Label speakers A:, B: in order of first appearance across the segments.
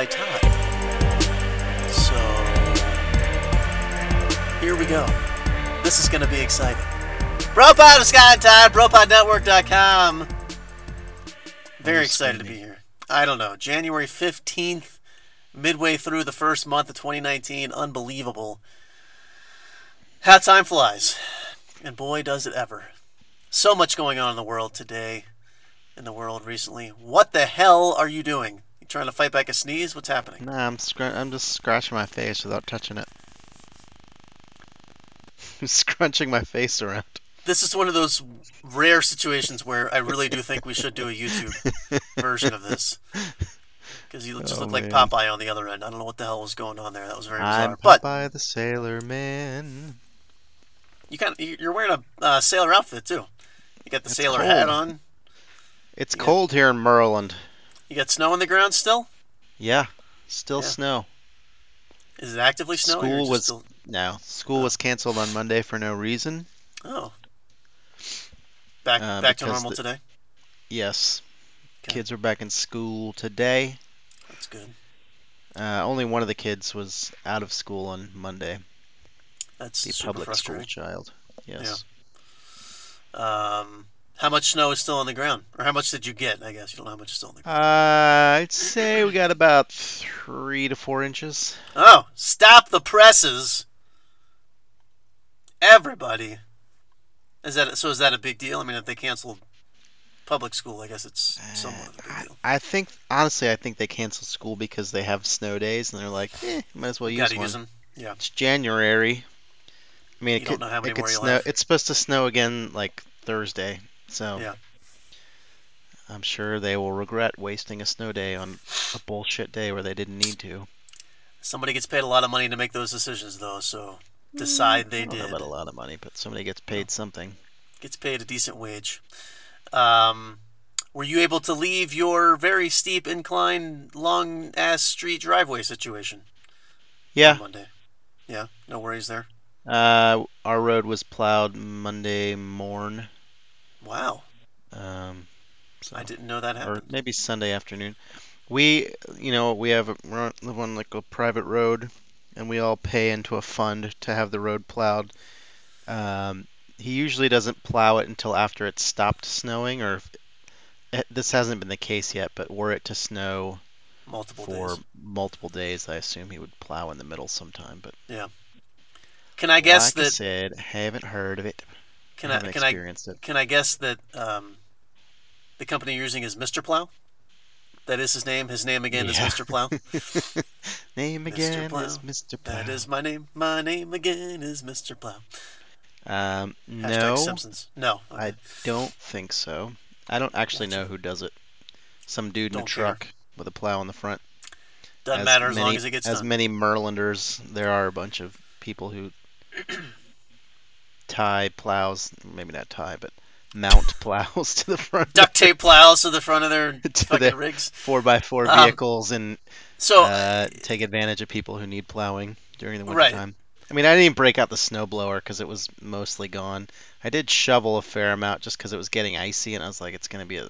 A: being brought to you by Todd. So, here we go. This is going to be exciting. Bro Pod with Scott and Todd, BropodNetwork.com. Very excited to be here. I don't know. January 15th, midway through the first month of 2019. Unbelievable. How time flies. And boy, does it ever. So much going on in the world today, in the world recently. What the hell are you doing? Trying to fight back a sneeze? What's happening?
B: Nah, I'm scr- I'm just scratching my face without touching it. Scrunching my face around.
A: This is one of those rare situations where I really do think we should do a YouTube version of this. Because you just
B: Oh,
A: look like
B: man.
A: Popeye on the other end. I don't know what the hell was going on there. That was very bizarre.
B: I'm
A: But
B: Popeye the Sailor Man.
A: you kind of, you're wearing a uh, sailor outfit too. You got the
B: It's
A: sailor hat on.
B: It's
A: Yeah.
B: cold here in Merland.
A: You got snow on the ground still.
B: Yeah, still
A: Yeah.
B: snow.
A: Is it actively snowing?
B: School was
A: still-
B: no school was canceled on Monday for no reason.
A: Oh. Back
B: Uh,
A: back to normal
B: the-
A: today.
B: Yes,
A: Okay.
B: kids are back in school today.
A: That's good.
B: Uh, only one of the kids was out of school on Monday.
A: That's
B: The public school child. Yes.
A: Um, how much snow is still on the ground, or how much did you get? I guess you don't know how much is still on the ground.
B: Uh, I'd say we got about three to four inches.
A: Oh, stop the presses! Everybody. Is that so? Is that a big deal? I mean, if they canceled public school, I guess it's somewhat of a big deal.
B: I think honestly, I think they canceled school because they have snow days, and they're like, eh, might as well use
A: gotta
B: one.
A: use them. Yeah.
B: It's January. I mean,
A: You
B: it
A: don't
B: could,
A: know how many
B: it could snow.
A: have.
B: It's supposed to snow again like Thursday, so
A: Yeah.
B: I'm sure they will regret wasting a snow day on a bullshit day where they didn't need to.
A: Somebody gets paid a lot of money to make those decisions, though. So decide they
B: I don't know
A: did.
B: about a lot of money, but somebody gets paid something.
A: Gets paid a decent wage. Um, were you able to leave your very steep incline, long ass street driveway situation?
B: Yeah,
A: Monday. Yeah. No worries there.
B: uh, our road was plowed Monday morn.
A: Wow.
B: Um, so.
A: I didn't know that happened.
B: or maybe Sunday afternoon. We, you know, we have a, we're on- live on like a private road, and we all pay into a fund to have the road plowed. Um, he usually doesn't plow it until after it's stopped snowing, or if, eh, this hasn't been the case yet. But were it to snow
A: Multiple
B: for
A: days.
B: multiple days, I assume he would plow in the middle sometime. But yeah,
A: Can I guess
B: like I said, haven't heard of it.
A: Can I?
B: haven't
A: Can I?
B: it.
A: Can I guess that um, the company you're using is Mr. Plow? That is his name. His name again is Mr. Plow.
B: Name
A: Mr.
B: again
A: Plow.
B: is Mr. Plow.
A: That is my name. My name again is Mr. Plow.
B: Um, no.
A: Simpsons. No. Okay.
B: I don't think so. I don't actually know who does it. Some dude in a
A: Don't care.
B: truck with a plow on the front.
A: Doesn't
B: As
A: matter as long as it gets
B: As
A: done.
B: As many Merlanders, there are a bunch of people who tie plows, maybe not tie, but mount plows to the front
A: Duct tape plows to the front of their fucking
B: their
A: rigs.
B: four by four
A: Um,
B: vehicles and
A: So
B: uh, take advantage of people who need plowing during the winter
A: Right.
B: time. I mean, I didn't even break out the snowblower because it was mostly gone. I did shovel a fair amount just because it was getting icy, and I was like, it's going to be a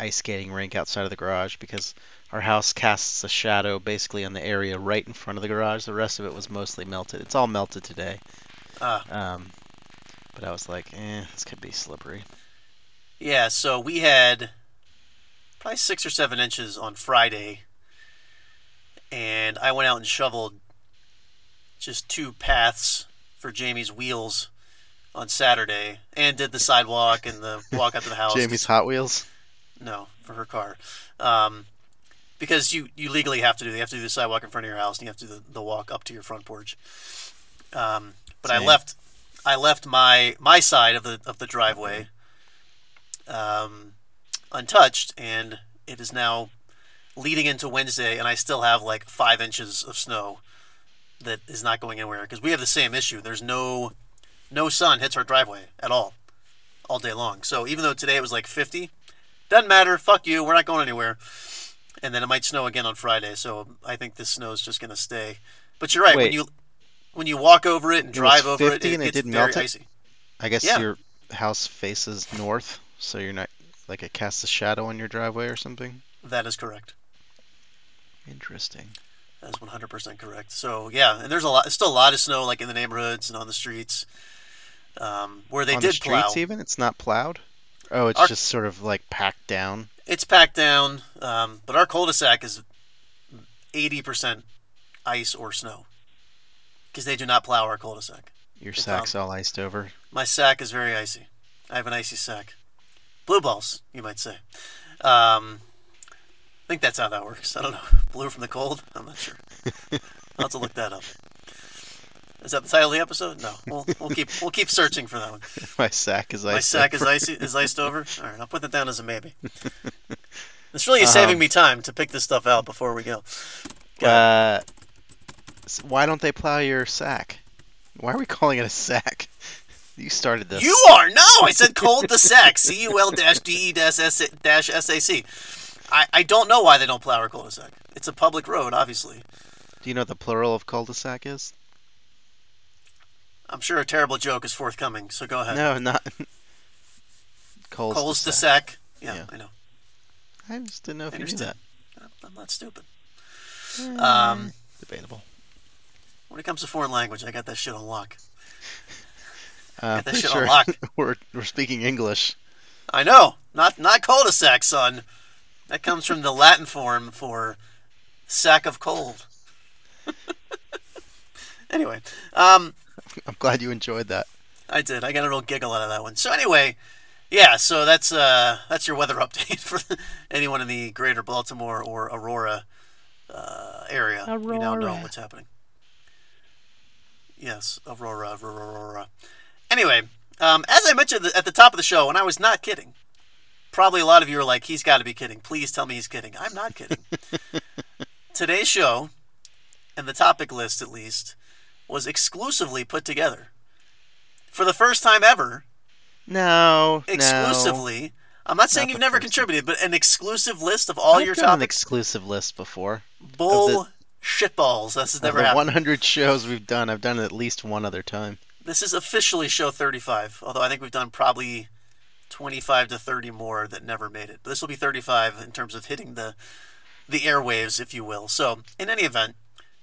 B: ice skating rink outside of the garage because our house casts a shadow basically on the area right in front of the garage. The rest of it was mostly melted. It's all melted today.
A: Ah.
B: Um, but I was like, eh, this could be slippery.
A: Yeah, so we had probably six or seven inches on Friday, and I went out and shoveled just two paths for Jamie's wheels on Saturday, and did the sidewalk and the walk up to the house.
B: Jamie's Hot Wheels.
A: No, for her car. Um, because you, you legally have to do. You have to do the sidewalk in front of your house, and you have to do the, the walk up to your front porch. Um, but I left, I left my my side of the of the driveway um, untouched, and it is now leading into Wednesday, and I still have like five inches of snow that is not going anywhere because we have the same issue. There's no no sun hits our driveway at all, all day long. So even though today it was like 50, doesn't matter. Fuck you. We're not going anywhere. And then it might snow again on Friday. So I think this snow is just going to stay. But you're right. When you when you walk over it and
B: It
A: drive over it, it
B: and it didn't
A: very
B: melt it?
A: icy.
B: I guess
A: Yeah.
B: your house faces north, so you're not like it casts a shadow on your driveway or something.
A: That is correct.
B: Interesting.
A: That is 100% correct. So yeah, and there's a lot, still a lot of snow like in the neighborhoods and on the streets, um, where they
B: on
A: did
B: the streets
A: plow.
B: even it's not plowed. Oh, it's
A: Our-
B: just sort of like packed down.
A: It's packed down, um, but our cul-de-sac is 80% ice or snow because they do not plow our cul-de-sac.
B: Your
A: Good
B: sack's all iced over.
A: My sack is very icy. I have an icy sack. Blue balls, you might say. Um, I think that's how that works. I don't know. Blue from the cold? I'm not sure. I'll have to look that up. Is that the title of the episode? No. We'll, we'll keep we'll keep searching for that one.
B: My sack is iced.
A: My sack is icy is iced over. All right, I'll put that down as a maybe. This really is saving
B: Um,
A: me time to pick this stuff out before we go. Go.
B: Uh, why don't they plow your sack? Why are we calling it a sack? You started this.
A: You are no. I said cold the sac. C U L dash D E dash S A C. I I don't know why they don't plow our cul-de-sac. It's a public road, obviously.
B: Do you know what the plural of cul-de-sac is?
A: I'm sure a terrible joke is forthcoming. So go ahead.
B: No, not. Coles
A: Coles
B: de sac.
A: Yeah,
B: Yeah.
A: I know.
B: I just didn't know if
A: I
B: you knew that.
A: I'm not stupid.
B: Eh,
A: Um,
B: debatable.
A: When it comes to foreign language, I got that shit on lock.
B: Uh,
A: Get that
B: pretty
A: shit on lock.
B: we're we're speaking English.
A: I know, not not cul-de-sac, son. That comes from the Latin form for sack of cold. anyway, um,
B: I'm glad you enjoyed that.
A: I did. I got a real giggle out of that one. So anyway, yeah. So that's uh that's your weather update for anyone in the Greater Baltimore or Aurora uh, area. You now know what's happening. Yes, Aurora, Aurora, Aurora. Anyway, um, as I mentioned at the top of the show, and I was not kidding. Probably a lot of you are like, he's got to be kidding. Please tell me he's kidding. I'm not kidding. Today's show, and the topic list at least, was exclusively put together for the first time ever,
B: No, no.
A: exclusively. I'm not saying
B: Not
A: you've never contributed, but an exclusive list of all
B: I've
A: your
B: done an exclusive list before.
A: Bull shitballs. This has never happened.
B: 100 shows we've done, I've done it at least one other time.
A: This is officially show 35, although I think we've done probably 25 to 30 more that never made it. But this will be 35 in terms of hitting the the airwaves, if you will. So, in any event,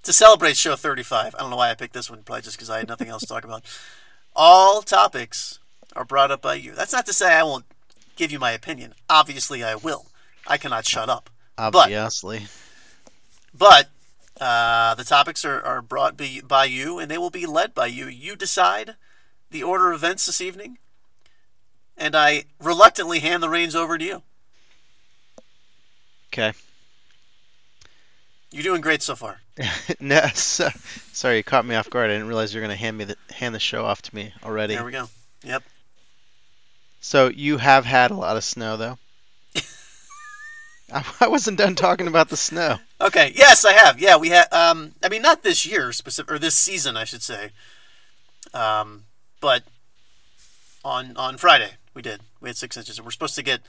A: to celebrate show 35, I don't know why I picked this one, probably just because I had nothing else to talk about. All topics are brought up by you. That's not to say I won't give you my opinion. Obviously, I will. I cannot shut up.
B: Obviously.
A: But uh, the topics are, are brought by, by you and they will be led by you. You decide the order of events this evening, and I reluctantly hand the reins over to you.
B: Okay.
A: You're doing great so far.
B: no, so, sorry, you caught me off guard. I didn't realize you were going to hand me the hand the show off to me already.
A: There we go. Yep.
B: So you have had a lot of snow, though. I, wasn't done talking about the snow.
A: Okay. Yes, I have. Yeah, we had. Um, I mean, not this year specific, or this season, I should say. Um, but on on Friday we did. We had six inches, and we're supposed to get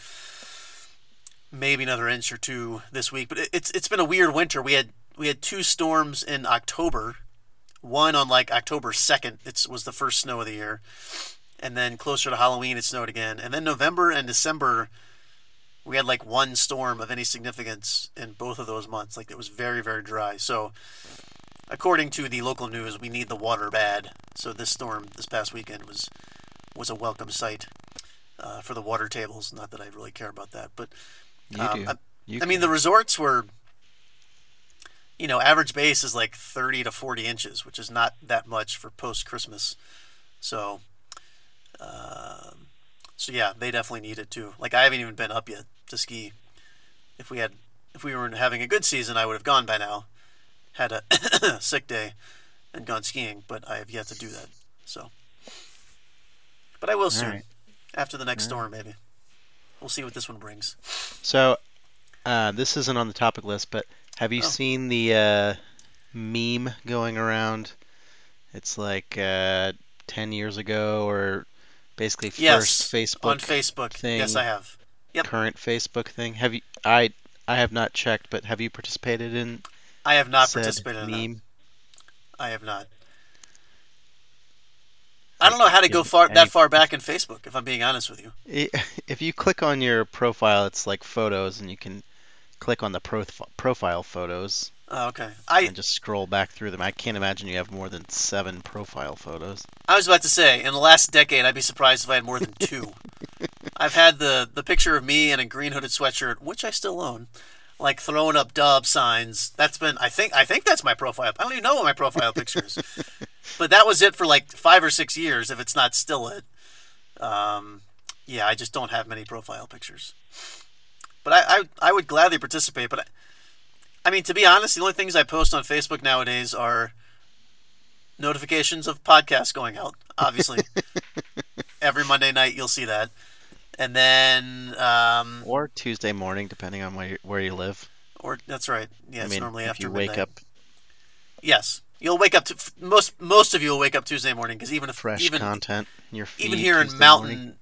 A: maybe another inch or two this week. But it, it's it's been a weird winter. We had we had two storms in October. One on like October second. It was the first snow of the year, and then closer to Halloween it snowed again. And then November and December we had like one storm of any significance in both of those months. Like it was very, very dry. So, according to the local news, we need the water bad. So this storm this past weekend was was a welcome sight uh, for the water tables. Not that I really care about that, but um. I, I mean the resorts were. You know, average base is like 30 to 40 inches, which is not that much for post Christmas. So, um, so yeah, they definitely need it too. Like I haven't even been up yet to ski. If we had, if we were having a good season, I would have gone by now. Had a sick day and gone skiing, but I have yet to do that. So, but I will soon
B: right.
A: after the next
B: All
A: storm, maybe. We'll see what this one brings.
B: So, uh, this isn't on the topic list, but have you
A: Oh.
B: seen the uh, meme going around? It's like uh, 10 years ago, or basically
A: Yes,
B: first Facebook
A: On Facebook,
B: thing.
A: yes, I have. Yep.
B: current Facebook thing. Have you? I I have not checked, but have you participated in
A: I have not participated in that.
B: meme?
A: I have not. I don't know how to go far that far back in Facebook. If I'm being honest with you.
B: If you click on your profile, it's like photos, and you can click on the prof- profile photos
A: Oh, okay. I
B: and just scroll back through them. I can't imagine you have more than seven profile photos.
A: I was about to say, in the last decade, I'd be surprised if I had more than two. I've had the the picture of me in a green hooded sweatshirt, which I still own, like throwing up dub signs. That's been, I think, I think that's my profile. I don't even know what my profile picture is, but that was it for like five or six years. If it's not still it, um, yeah, I just don't have many profile pictures. But I, I, I would gladly participate. But I, I mean, to be honest, the only things I post on Facebook nowadays are notifications of podcasts going out. Obviously, every Monday night you'll see that, and then um,
B: Or Tuesday morning, depending on where you, where you live.
A: or that's right. Yeah,
B: I
A: it's
B: mean,
A: normally after
B: you wake up
A: Yes, you'll wake up to most most of you will wake up Tuesday morning because even if
B: fresh
A: even
B: content in your feed
A: even here in mountain,
B: morning.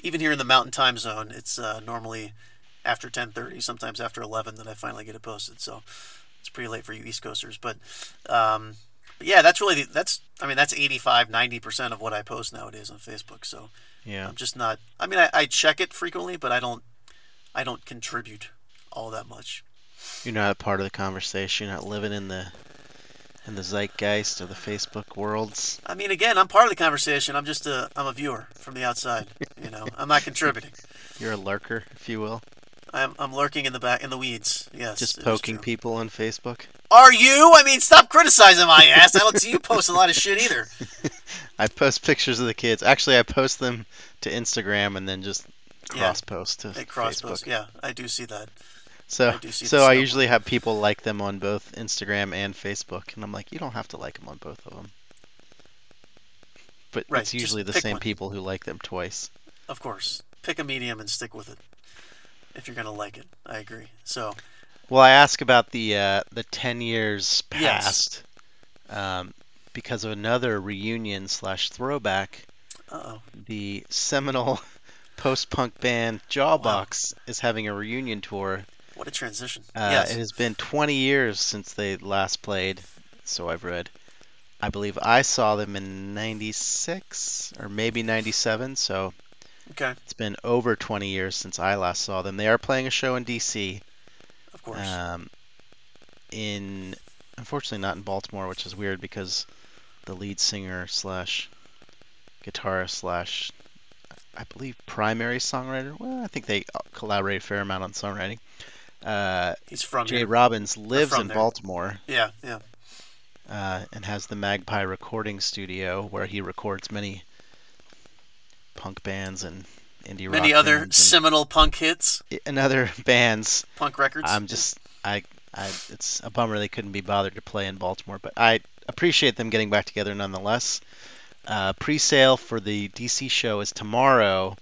A: even here in the mountain time zone, it's uh, normally after ten thirty, sometimes after eleven that I finally get it posted. So it's pretty late for you East Coasters, but. Um, but yeah, that's really the, that's I mean that's 85 90 percent of what I post nowadays on Facebook. So
B: Yeah.
A: I'm just not. I mean, I, I check it frequently, but I don't. I don't contribute all that much.
B: You're not a part of the conversation. You're not living in the in the zeitgeist of the Facebook worlds.
A: I mean, again, I'm part of the conversation. I'm just a. I'm a viewer from the outside. You know, I'm not contributing.
B: You're a lurker, if you will.
A: I'm I'm lurking in the back in the weeds. Yes,
B: Just poking people on Facebook.
A: Are you? I mean, stop criticizing my ass. I don't see you post a lot of shit either.
B: I post pictures of the kids. Actually, I post them to Instagram and then just cross post to
A: They cross
B: Facebook.
A: post. Yeah, I do see that.
B: So,
A: I do see the
B: so I usually have people like them on both Instagram and Facebook, and I'm like, you don't have to like them on both of them. But
A: Right,
B: it's usually the same
A: one.
B: people who like them twice.
A: Of course, pick a medium and stick with it. If you're gonna like it, I agree. So
B: Well, I ask about the uh, the ten years
A: Yes.
B: past um, because of another reunion slash throwback.
A: uh oh.
B: The seminal post-punk band Jawbox is having a reunion tour.
A: What a transition.
B: Uh,
A: yes.
B: It has been 20 years since they last played, so I've read. I believe I saw them in 96 or maybe 97, so
A: Okay.
B: it's been over 20 years since I last saw them. They are playing a show in DC.
A: Of course.
B: Um, in unfortunately not in Baltimore, which is weird because the lead singer slash guitarist slash I believe primary songwriter. Well, I think they collaborate a fair amount on songwriting. Uh,
A: He's from
B: J.
A: here.
B: Robbins lives in
A: there.
B: Baltimore
A: Yeah, yeah.
B: uh, and has the Magpie Recording Studio where he records many punk bands and indie rock
A: Many other seminal punk hits,
B: and, other bands.
A: punk records.
B: I'm just I I it's a bummer they couldn't be bothered to play in Baltimore, but I appreciate them getting back together nonetheless. Uh, pre-sale for the DC show is tomorrow,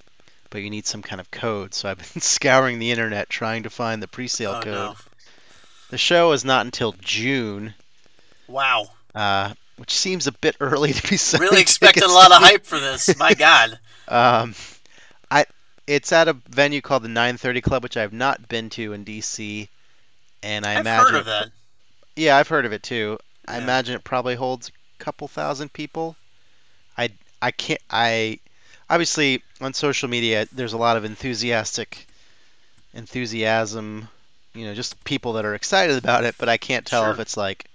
B: but you need some kind of code. So I've been scouring the internet trying to find the pre-sale
A: oh,
B: code.
A: no.
B: The show is not until June,
A: Wow.
B: uh, which seems a bit early to be selling
A: Really expected a lot of hype for this. My God.
B: Um, I it's at a venue called the 930 Club, which I have not been to in DC, and I
A: I've
B: imagine
A: heard of that.
B: Yeah, I've heard of it too. I imagine it probably holds a couple thousand people. I I can't I obviously on social media there's a lot of enthusiastic enthusiasm, you know, just people that are excited about it, but I can't tell if it's like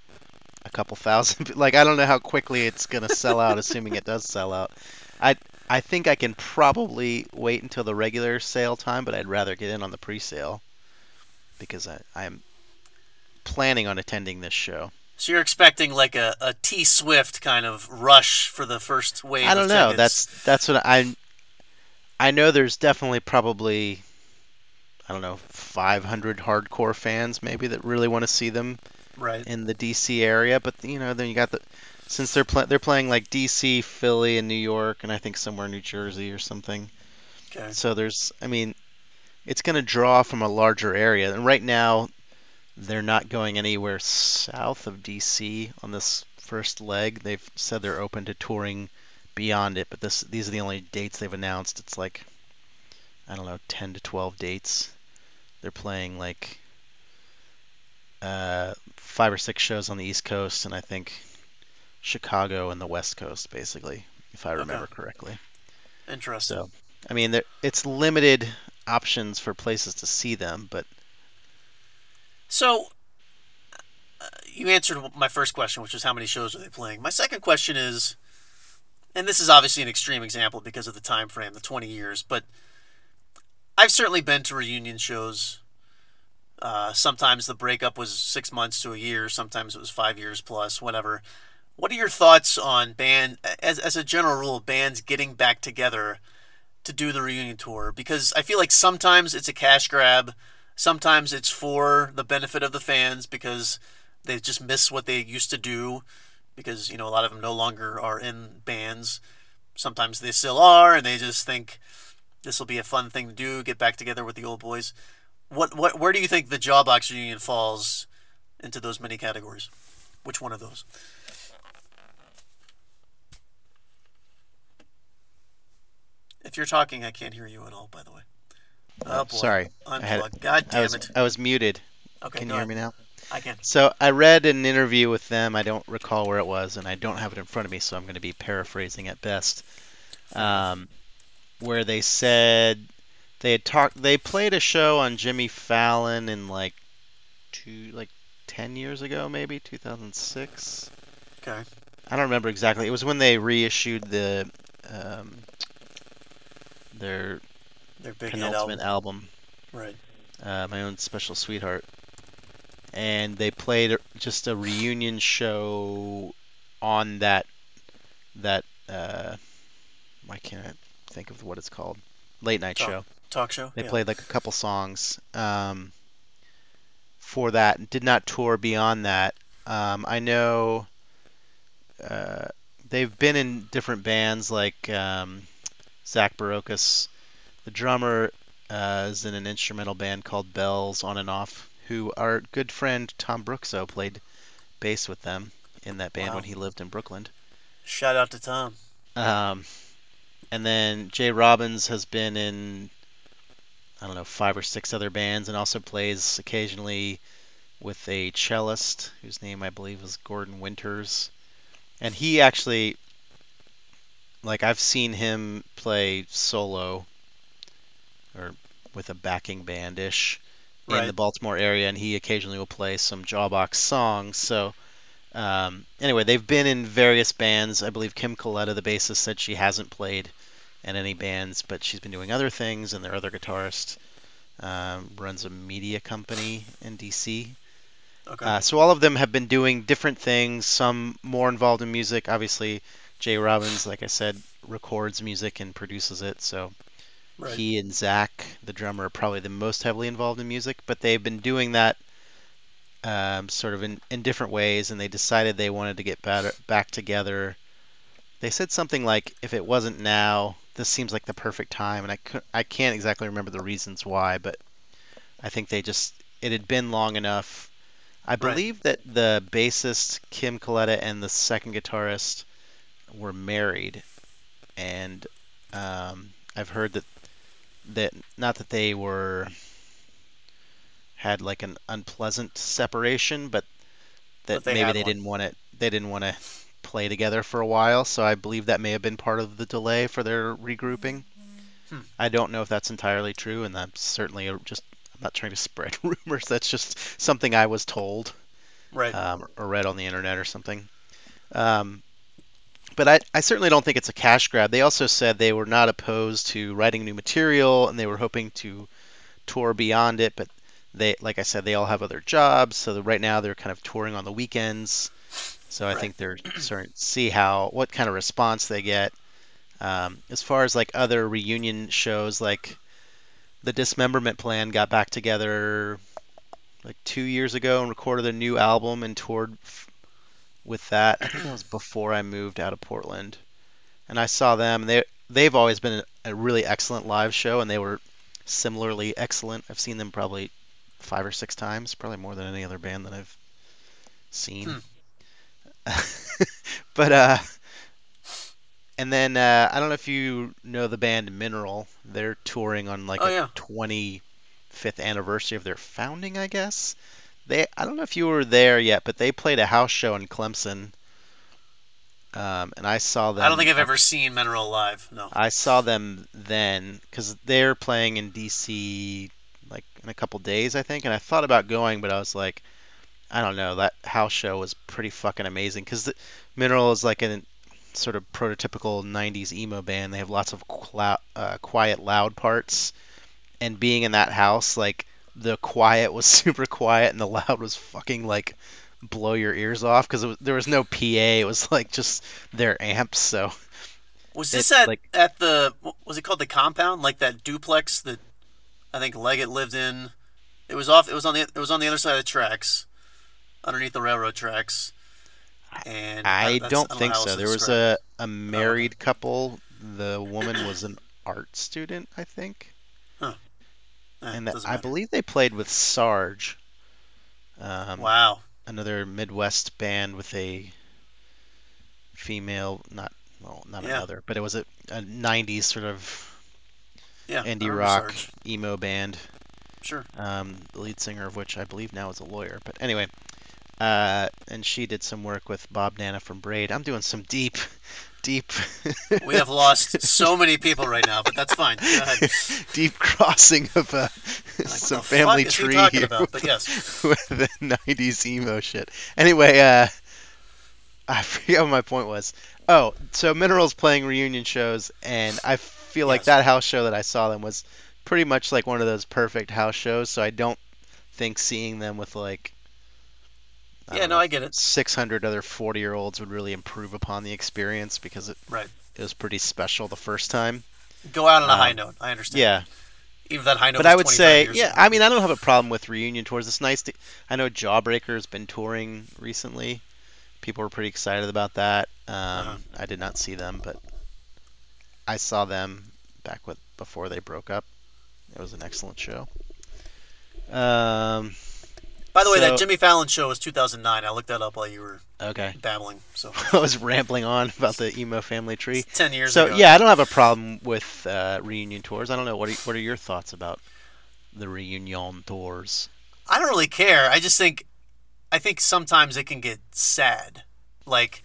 B: a couple thousand like I don't know how quickly it's going to sell out assuming it does sell out. I I think I can probably wait until the regular sale time, but I'd rather get in on the pre-sale because I I'm planning on attending this show.
A: So you're expecting like a, a T Swift kind of rush for the first wave
B: I don't know.
A: tickets.
B: That's that's what I I know there's definitely probably I don't know 500 hardcore fans maybe that really want to see them
A: right.
B: in the DC area, but you know then you got the since they're pla- they're playing like DC, Philly, and New York, and I think somewhere New Jersey or something.
A: Okay.
B: So there's I mean it's going to draw from a larger area, and right now they're not going anywhere south of DC on this first leg. They've said they're open to touring beyond it, but this these are the only dates they've announced. It's like I don't know, 10 to 12 dates. They're playing like uh, five or six shows on the East Coast, and I think Chicago and the West Coast, basically. if I remember correctly.
A: Interesting.
B: So, I mean, there, it's limited options for places to see them, but
A: So, uh, you answered my first question, which was how many shows are they playing. My second question is, and this is obviously an extreme example because of the time frame, the 20 years, but I've certainly been to reunion shows. Uh, sometimes the breakup was six months to a year. Sometimes it was five years plus, whatever. What are your thoughts on band, as, as a general rule, bands getting back together to do the reunion tour? Because I feel like sometimes it's a cash grab Sometimes it's for the benefit of the fans because they just miss what they used to do because you know a lot of them no longer are in bands. Sometimes they still are, and they just think this will be a fun thing to do, get back together with the old boys. What what where do you think the Jawbox reunion falls into those many categories? Which one of those? If you're talking, I can't hear you at all. By the way. Oh boy.
B: sorry, I had
A: Unplug. God
B: I
A: damn
B: was
A: it.
B: I was muted.
A: Okay,
B: Can you hear
A: ahead.
B: me now?
A: I can.
B: So I read an interview with them. I don't recall where it was, and I don't have it in front of me, so I'm going to be paraphrasing at best. Um, where they said they had talked. They played a show on Jimmy Fallon in like two, like ten years ago, maybe 2006.
A: Okay.
B: I don't remember exactly. It was when they reissued the um, their
A: Their big
B: penultimate
A: album.
B: album
A: Right.
B: uh, my own special sweetheart, and they played just a reunion show on that that uh, why can't I think of what it's called? Late night
A: Oh,
B: show.
A: Talk show.
B: They
A: yeah.
B: played like a couple songs um, for that. Did not tour beyond that. Um, I know uh, they've been in different bands like um, Zach Barocas, the drummer, uh, is in an instrumental band called Bells on and off. Who our good friend Tom Brookso played bass with them in that band
A: Wow.
B: when he lived in Brooklyn.
A: Shout out to Tom.
B: Um, and then J. Robbins has been in, I don't know, five or six other bands and also plays occasionally with a cellist whose name I believe is Gordon Withers. And he actually, like, I've seen him play solo or with a backing band ish in the Baltimore area, and he occasionally will play some Jawbox songs. So, um, anyway, they've been in various bands. I believe Kim Coletta, the bassist, said she hasn't played in any bands, but she's been doing other things, and their other guitarist um, runs a media company in DC.
A: Okay.
B: Uh, so all of them have been doing different things. Some more involved in music. Obviously, J. Robbins, like I said, records music and produces it. So
A: right.
B: he and Zach, the drummer, are probably the most heavily involved in music. But they've been doing that um, sort of in, in different ways, and they decided they wanted to get better, back together. They said something like, "If it wasn't now, this seems like the perfect time." And I I can't exactly remember the reasons why, but I think they just it had been long enough. I
A: Right.
B: believe that the bassist Kim Coletta and the second guitarist were married, and um, I've heard that that not that they were had like an unpleasant separation, but that
A: But they
B: maybe they
A: one.
B: didn't want to they didn't want to play together for a while. So I believe that may have been part of the delay for their regrouping.
A: Hmm.
B: I don't know if that's entirely true, and that's certainly just I'm not trying to spread rumors. That's just something I was told
A: right.
B: um, or read on the internet or something. Um, but I, I certainly don't think it's a cash grab. They also said they were not opposed to writing new material and they were hoping to tour beyond it. But they, like I said, they all have other jobs, so right now they're kind of touring on the weekends. So I
A: Right.
B: think they're starting to see how what kind of response they get. Um, as far as like other reunion shows, like the Dismemberment Plan got back together like two years ago and recorded a new album and toured with that. I think that was before I moved out of Portland, and I saw them. They they've always been a really excellent live show, and they were similarly excellent. I've seen them probably five or six times, probably more than any other band that I've seen. but uh, and then uh, I don't know if you know the band Mineral. They're touring on like
A: Oh,
B: a
A: yeah.
B: 25th anniversary of their founding, I guess. They I don't know if you were there yet, but they played a house show in Clemson um, and I saw them.
A: I don't think I've ever seen Mineral live. No.
B: I saw them then because they're playing in DC like in a couple days, I think, and I thought about going, but I was like, I don't know. That house show was pretty fucking amazing because Mineral is like a sort of prototypical '90s emo band. They have lots of clou- uh, quiet, loud parts, and being in that house, like the quiet was super quiet and the loud was fucking like blow your ears off because there was no PA. It was like just their amps. So
A: Was this at
B: like-
A: at the was it called the compound like that duplex that I think Leggett lived in? It was off. It was on the it was on the other side of the tracks, underneath the railroad tracks. And
B: I
A: that's-
B: don't
A: know
B: think
A: else
B: so. There was a, a married couple. The woman was an art student, I think, and I believe they played with Sarge, um,
A: Wow.
B: another Midwest band with a female, not well, not
A: Yeah.
B: another, but it was a, a '90s sort of
A: Yeah.
B: Indie rock
A: Sarge.
B: emo band.
A: Sure.
B: um, the lead singer of which I believe now is a lawyer. But anyway, uh, and she did some work with Bob Nana from Braid. I'm doing some deep, deep,
A: We have lost so many people right now, but that's fine. Go ahead.
B: deep crossing of uh,
A: Like,
B: some family
A: he
B: tree
A: talking
B: here
A: about? But yes.
B: with the 90s emo shit. Anyway, uh, I forget what my point was. Oh, so Minerals playing reunion shows, and I feel like that house show that I saw them was pretty much like one of those perfect house shows. So I don't think seeing them with like I
A: Yeah. No,
B: know,
A: I get it.
B: 600 other 40 year olds would really improve upon the experience because it,
A: Right.
B: it was pretty special the first time.
A: Go out on a high
B: Um,
A: note. I understand.
B: Yeah,
A: Even that high note.
B: but I would say, yeah,
A: ago.
B: I mean, I don't have a problem with reunion tours. It's nice to. I know Jawbreaker's been touring recently. People were pretty excited about that. Um,
A: Uh-huh.
B: I did not see them, but I saw them back with before they broke up. It was an excellent show. Um,
A: By the way,
B: so-
A: that Jimmy Fallon show was 2009. I looked that up while you were
B: okay,
A: babbling. So
B: I was rambling on about the emo family tree.
A: it's 10 years
B: So
A: ago.
B: yeah, I don't have a problem with uh, reunion tours. I don't know what are, what are your thoughts about the reunion tours?
A: I don't really care. I just think, I think sometimes it can get sad. Like,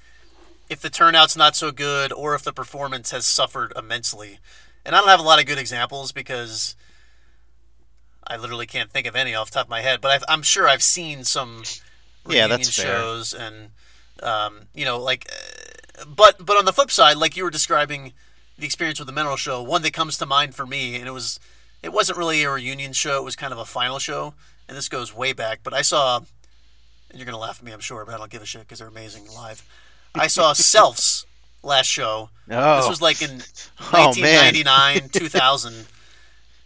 A: if the turnout's not so good or if the performance has suffered immensely. And I don't have a lot of good examples because I literally can't think of any off the top of my head. But I've, I'm sure I've seen some
B: Yeah, that's fair.
A: shows and, um, you know, like, uh, but but on the flip side, like you were describing the experience with the Mineral Show, one that comes to mind for me, and it was, it wasn't really a reunion show. It was kind of a final show, and this goes way back. But I saw, and you're gonna laugh at me, I'm sure, but I don't give a shit because they're amazing live. I saw Self's last show.
B: Oh,
A: This was like in
B: Oh,
A: 1999, 2000,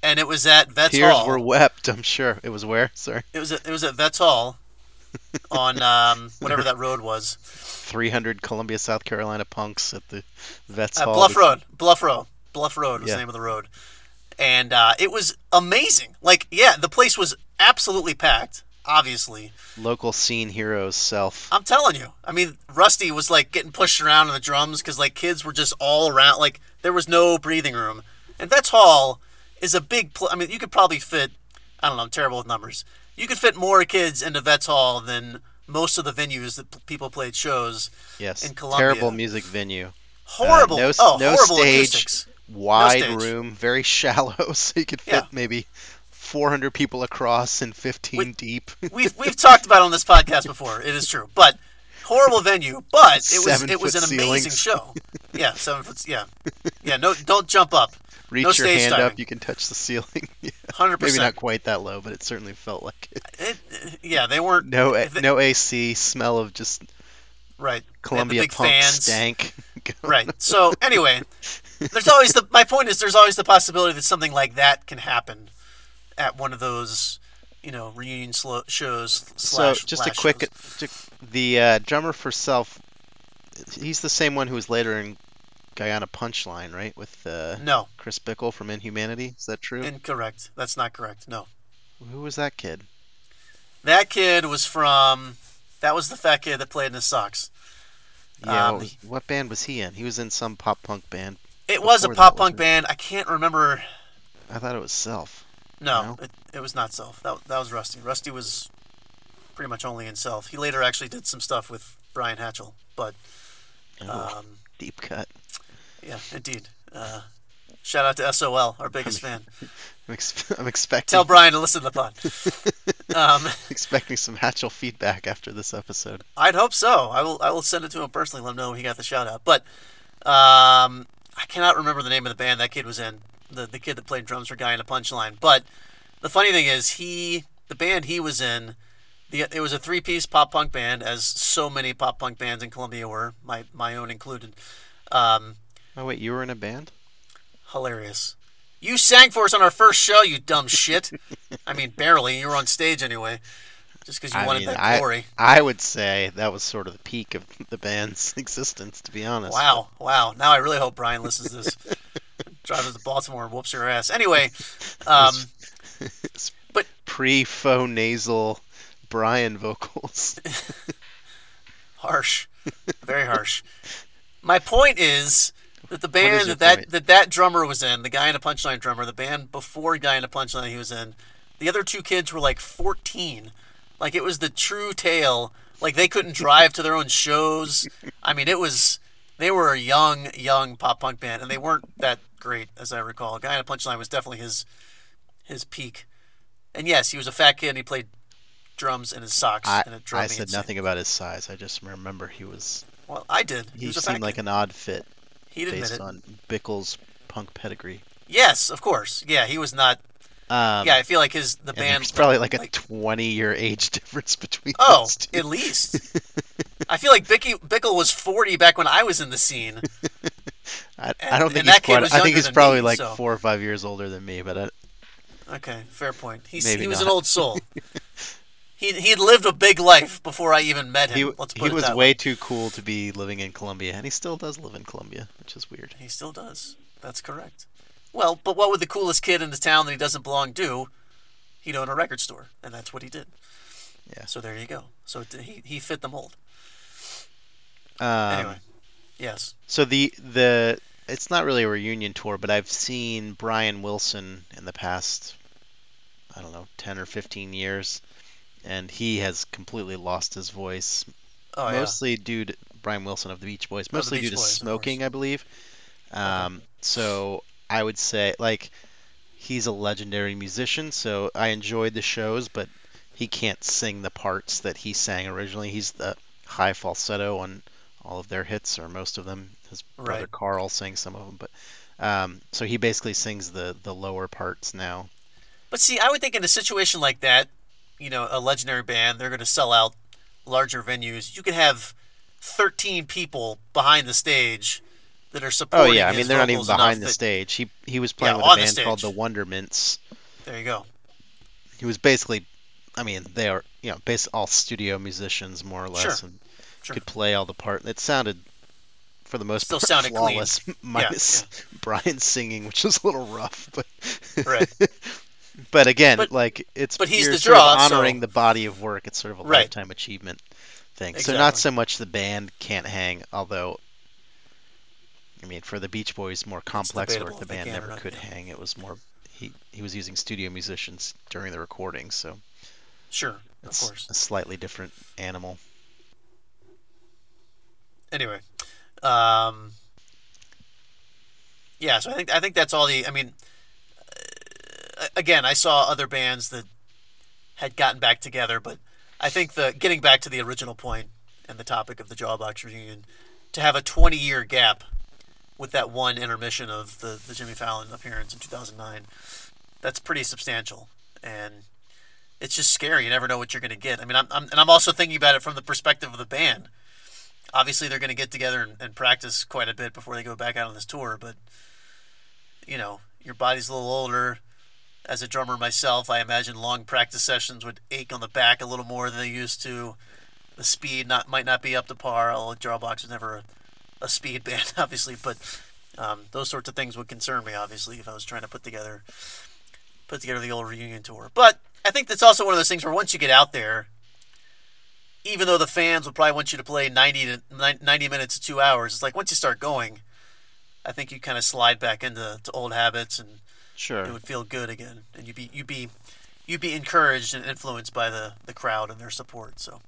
A: and it was at Vets
B: tears
A: Hall.
B: were wept. I'm sure it was where. Sorry,
A: It was at, it was at Vets Hall on um, whatever that road was.
B: 300 Columbia, South Carolina punks at the Vets
A: Uh,
B: Hall.
A: Bluff Road. Bluff Road. Bluff Road was
B: Yeah.
A: the name of the road. And uh, it was amazing. Like, yeah, the place was absolutely packed, obviously.
B: Local scene heroes Self.
A: I'm telling you. I mean, Rusty was like getting pushed around on the drums because like kids were just all around. Like, there was no breathing room. And Vets Hall is a big pl- I mean, you could probably fit, I don't know, I'm terrible with numbers. You could fit more kids into Vets Hall than most of the venues that p- people played shows.
B: Yes,
A: in Columbia.
B: terrible music venue.
A: Uh, horrible.
B: no-
A: oh,
B: no
A: horrible
B: stage.
A: acoustics.
B: Wide
A: stage.
B: room, very shallow, so you could fit
A: Yeah.
B: maybe 400 people across and 15
A: We-
B: deep.
A: we've we've talked about it on this podcast before. It is true, but horrible venue. But it was
B: Seven
A: it was an
B: foot
A: amazing show. Yeah, seven foot. Yeah, yeah. No, don't jump up.
B: Reach
A: no
B: your hand up, you can touch the ceiling. Yeah,
A: Hundred
B: maybe not quite that low, but it certainly felt like it.
A: Yeah, they weren't
B: No,
A: they-
B: no AC, smell of just
A: right.
B: Columbia
A: big
B: punk
A: fans.
B: stank.
A: Right. So anyway, there's always the my point is there's always the possibility that something like that can happen at one of those you know reunion shows.
B: So
A: Slash
B: just a quick,
A: shows.
B: the uh, drummer for Self, he's the same one who was later in Guy in a Punchline, right? With uh,
A: No,
B: Chris Bickle from Inhumanity. Is that true?
A: incorrect. That's not correct. No.
B: Who was that kid?
A: That kid was from. That was the fat kid that played in the socks.
B: Yeah,
A: Um,
B: what, what band was he in? He was in some pop punk band.
A: It was a pop punk band. I can't remember.
B: I thought it was Self.
A: No,
B: No?
A: It, it was not Self. That, that was Rusty. Rusty was pretty much only in Self. He later actually did some stuff with Brian Hatchell, but
B: Oh,
A: Um,
B: deep cut.
A: Yeah, indeed. Uh, shout out to SOL, our biggest fan.
B: I'm, ex- I'm expecting
A: Tell Brian to listen to the pod. Um,
B: expecting some Hatchell feedback after this episode.
A: I'd hope so. I will. I will send it to him personally. Let him know he got the shout out. But um, I cannot remember the name of the band that kid was in. The the kid that played drums for Guy in a Punchline. But the funny thing is, he the band he was in. The, it was a three piece pop punk band, as so many pop punk bands in Columbia were, my my own included. Um,
B: Oh wait, you were in a band?
A: hilarious. You sang for us on our first show, you dumb shit. I mean, barely. You were on stage anyway, just because you
B: I
A: wanted
B: mean,
A: that
B: I,
A: glory.
B: I would say that was sort of the peak of the band's existence, to be honest.
A: Wow, wow. Now I really hope Brian listens to this. Drives to Baltimore and whoops your ass. Anyway, um, but-
B: pre-faux nasal Brian vocals.
A: harsh, very harsh. My point is that the band that that, that that drummer was in, the guy in a punchline drummer, the band before guy in a punchline he was in, the other two kids were like 14. Like it was the true tale. Like they couldn't drive to their own shows. I mean, it was they were a young, young pop punk band, and they weren't that great, as I recall. Guy in a punchline was definitely his his peak. And yes, he was a fat kid, and he played drums in his socks,
B: I,
A: and it drove
B: I said
A: insane.
B: nothing about his size. I just remember he was.
A: Well, I did. He,
B: He seemed like an odd fit
A: He'd admit
B: based on Bickle's punk pedigree.
A: Yes, of course. Yeah, he was not.
B: Um,
A: yeah, I feel like his the
B: and
A: band.
B: There's probably like a like, 20 year age difference between
A: oh, at least. I feel like Bicky, Bickle was 40 back when I was in the scene.
B: I,
A: and-
B: I don't think he's quite. I think he's probably
A: me,
B: like
A: so-
B: four or five years older than me, but I,
A: Okay, fair point. He's,
B: Maybe
A: he was
B: not.
A: an old soul. He he'd lived a big life before I even met him.
B: he,
A: Let's put
B: he was way
A: way.
B: too cool to be living in Columbia, and he still does live in Columbia, which is weird.
A: He still does. That's correct. Well, but what would the coolest kid in the town that he doesn't belong do? He'd own a record store, and that's what he did.
B: Yeah.
A: So there you go. So he he fit the mold.
B: Um,
A: Anyway, yes.
B: So the the it's not really a reunion tour, but I've seen Brian Wilson in the past I don't know, 10 or 15 years and he has completely lost his voice
A: Oh yeah.
B: mostly due to Brian Wilson of the Beach Boys, mostly
A: Beach
B: due to
A: Boys,
B: smoking, I believe. Um, so I would say like he's a legendary musician, so I enjoyed the shows, but he can't sing the parts that he sang originally. He's the high falsetto on all of their hits or most of them. His brother
A: Right.
B: Carl sings some of them, but um, so he basically sings the the lower parts now.
A: But see, I would think in a situation like that, you know, a legendary band, they're going to sell out larger venues. You could have 13 people behind the stage that are
B: oh,
A: supporting.
B: Oh yeah, I mean they're not even behind the
A: that-
B: stage. He he was playing
A: Yeah,
B: with a
A: the
B: band called the
A: stage.
B: Wondermints.
A: There you go.
B: he was basically I mean they are you know based all studio musicians more or less
A: Sure,
B: and
A: sure.
B: could play all the part it sounded for the most
A: Still
B: part
A: sounded clean.
B: flawless minus Brian singing which was a little rough but
A: Right.
B: but again
A: But-
B: like it's
A: but he's the
B: sort of
A: draw, so-
B: honoring the body of work it's sort of a
A: Right.
B: lifetime achievement thing so not so much the band can't hang although I mean for the Beach Boys more complex work the band never could
A: yeah.
B: hang it was more he he was using studio musicians during the recording so
A: Sure, of
B: it's
A: course.
B: a slightly different animal.
A: Anyway, um, yeah. So I think I think that's all the. I mean, again, I saw other bands that had gotten back together, but I think the getting back to the original point and the topic of the Jawbox reunion, to have a 20 year gap with that one intermission of the the Jimmy Fallon appearance in 2009, that's pretty substantial, and it's just scary. You never know what you're going to get. I mean, I'm, I'm and I'm also thinking about it from the perspective of the band obviously they're going to get together and, and practice quite a bit before they go back out on this tour but you know your body's a little older as a drummer myself i imagine long practice sessions would ache on the back a little more than they used to. The speed not might not be up to par although Jawbox was never a, a speed band obviously but um, those sorts of things would concern me obviously if i was trying to put together put together the old reunion tour. But i think that's also one of those things where once you get out there even though the fans would probably want you to play 90 to 90 minutes to two hours, it's like once you start going, I think you kind of slide back into to old habits and
B: Sure.
A: it would feel good again, and you'd be you'd be you'd be encouraged and influenced by the the crowd and their support. So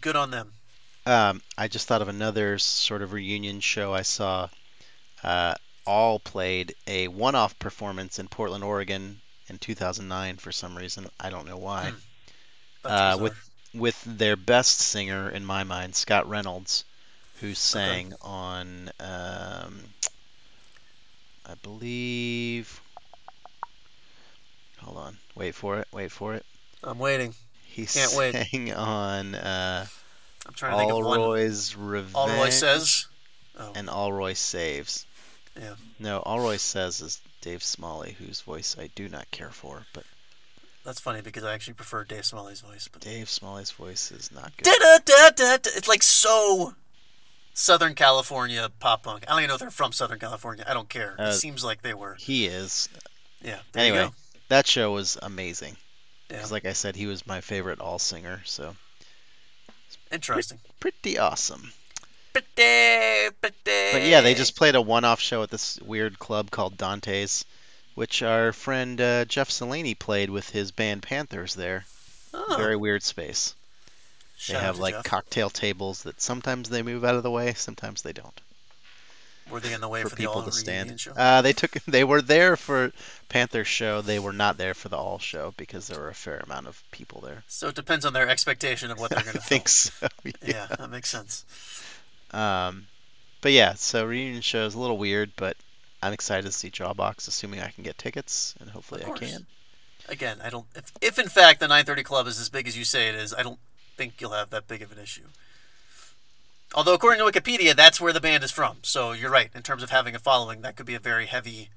A: good on them.
B: Um, I just thought of another sort of reunion show I saw. Uh, all played a one-off performance in Portland, Oregon, in 2009 for some reason. I don't know why.
A: That's
B: Uh, with with their best singer in my mind, Scott Reynolds, who sang on, um, I believe. Hold on, wait for it, wait for it.
A: I'm waiting.
B: He
A: Can't wait.
B: sang on uh,
A: I'm trying to think of one.
B: Allroy's Revenge.
A: All Roy says. Oh,
B: and Allroy Saves.
A: Yeah.
B: No, Allroy Sez is Dave Smalley, whose voice I do not care for, but
A: that's funny because I actually prefer Dave Smalley's voice. But
B: Dave Smalley's voice is not good.
A: Da-da-da-da-da. It's like so Southern California pop punk. I don't even know if they're from Southern California. I don't care.
B: Uh,
A: it seems like they were.
B: He is.
A: Yeah. There you
B: Anyway,
A: go.
B: that show was amazing.
A: Yeah.
B: like I said, he was my favorite all singer, so
A: Interesting.
B: pretty awesome.
A: Pretty, pretty.
B: But yeah, they just played a one-off show at this weird club called Dante's, which our friend uh, Jeff Salaney played with his band Panthers there.
A: Oh,
B: Very weird space. They
A: shout out
B: have like
A: Jeff.
B: cocktail tables that sometimes they move out of the way, sometimes they don't.
A: Were they in the way
B: for
A: for, the
B: people
A: all
B: to stand. Uh, they took they were there for Panther show. They were not there for the all show because there were a fair amount of people there.
A: so it depends on their expectation of what they're going to
B: think so.
A: Yeah, that makes sense.
B: Um, but yeah, so reunion show is a little weird, but I'm excited to see Jawbox, assuming I can get tickets, and hopefully I can.
A: Again, I don't. If, if in fact the 930 Club is as big as you say it is, I don't think you'll have that big of an issue. Although, according to Wikipedia, that's where the band is from. So you're right. In terms of having a following, that could be a very heavy,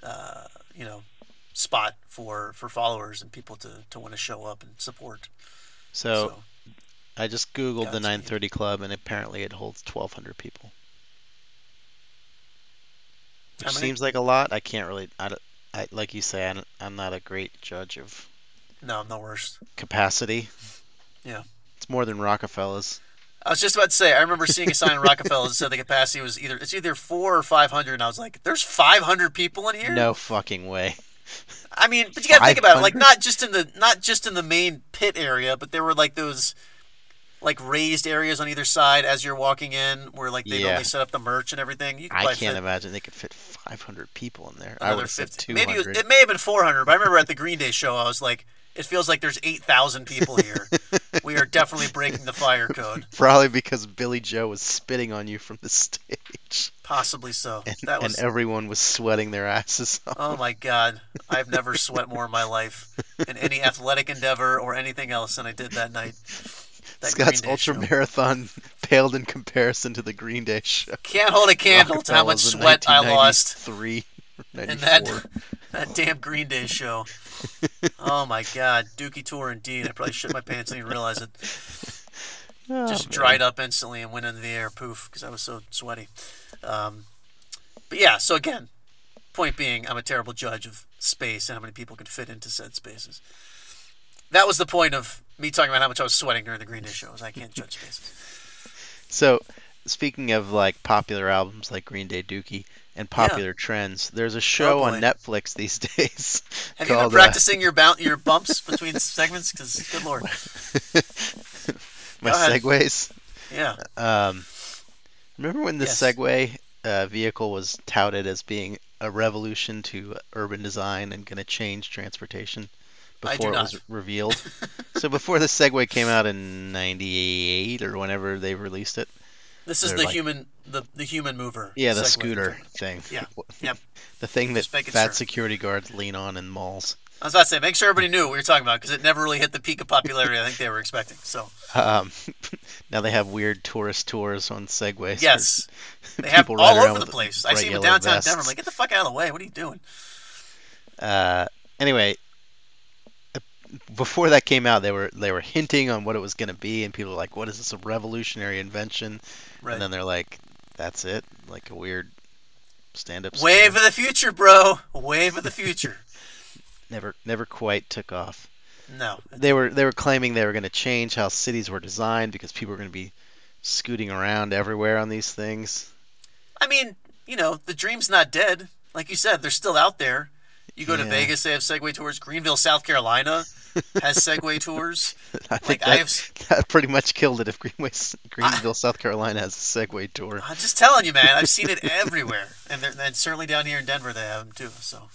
A: uh, you know, spot for for followers and people to to want to show up and support.
B: So, I just googled the 930 Club, and apparently it holds 1,200 people, which seems like a lot. I can't really. I, don't- I like you say, I I'm not a great judge of
A: no, I'm the worst.
B: capacity.
A: Yeah.
B: It's more than Rockefeller's.
A: I was just about to say. I remember seeing a sign in Rockefeller that said the capacity was either it's either four or five hundred, and I was like, "There's five hundred people in here."
B: No fucking way.
A: I mean, but you got to think about it. Like not just in the not just in the main pit area, but there were like those like raised areas on either side as you're walking in, where like they
B: Yeah.
A: only set up the merch and everything. You could
B: I can't
A: fit
B: imagine they could fit 500 people in there. I would have said
A: 50.
B: 200.
A: Maybe it, was, it may have been 400, but I remember at the Green Day show, I was like, it feels like there's 8,000 people here. we are definitely breaking the fire code.
B: Probably because Billie Joe was spitting on you from the stage,
A: Possibly so.
B: and,
A: that was.
B: and everyone was sweating their asses off.
A: Oh my God! I've never sweat more in my life in any athletic endeavor or anything else than I did that night. That
B: Scott's ultra
A: show.
B: marathon paled in comparison to the Green Day show.
A: Can't hold a candle to how much sweat I lost
B: 1993 or
A: in that that damn Green Day show. Oh my God, Dookie tour indeed. I probably shit my pants and didn't realize it.
B: Oh,
A: Just
B: man.
A: dried up instantly and went into the air, poof, because I was so sweaty. Um, but yeah, so again, point being, I'm a terrible judge of space and how many people could fit into said spaces. That was the point of me talking about how much I was sweating during the Green Day shows. I can't judge spaces.
B: So, speaking of like popular albums like Green Day, Dookie, and popular trends, there's a show on. Netflix these days
A: Have you been
B: uh,
A: practicing your boun your bumps between segments? Because good lord,
B: my segues.
A: yeah.
B: Um, remember when the
A: Yes.
B: Segway uh, vehicle was touted as being a revolution to urban design and going to change transportation before it
A: not.
B: was revealed? so before the Segway came out in '98 or whenever they released it,
A: This is the
B: like-
A: human the the human mover.
B: yeah, the scooter thing.
A: Yeah, yep.
B: The thing that fat
A: sure.
B: security guards lean on in malls.
A: I was about to say, make sure everybody knew what we were talking about because it never really hit the peak of popularity I think they were expecting. So
B: Um, now they have weird tourist tours on Segways.
A: yes, they have all over the place. I see them in downtown
B: vests.
A: Denver. I'm like, get the fuck out of the way. What are you doing?
B: Uh, anyway, before that came out, they were they were hinting on what it was going to be, and people were like, "What is this? A revolutionary invention?"
A: Right.
B: And then they're like, "That's it, like a weird stand-up."
A: Wave
B: scooter."
A: of the future, bro. Wave of the future.
B: never never quite took off.
A: No.
B: They were they were claiming they were going to change how cities were designed because people were going to be scooting around everywhere on these things.
A: I mean, you know, the dream's not dead. Like you said, they're still out there. You go to Vegas, they have Segway tours. Greenville, South Carolina, has Segway tours.
B: I think
A: Like I
B: that,
A: have,
B: that pretty much killed it if Greenway, Greenville, South Carolina has a Segway tour.
A: I'm just telling you, man. I've seen it everywhere, and, and certainly down here in Denver they have them too. So,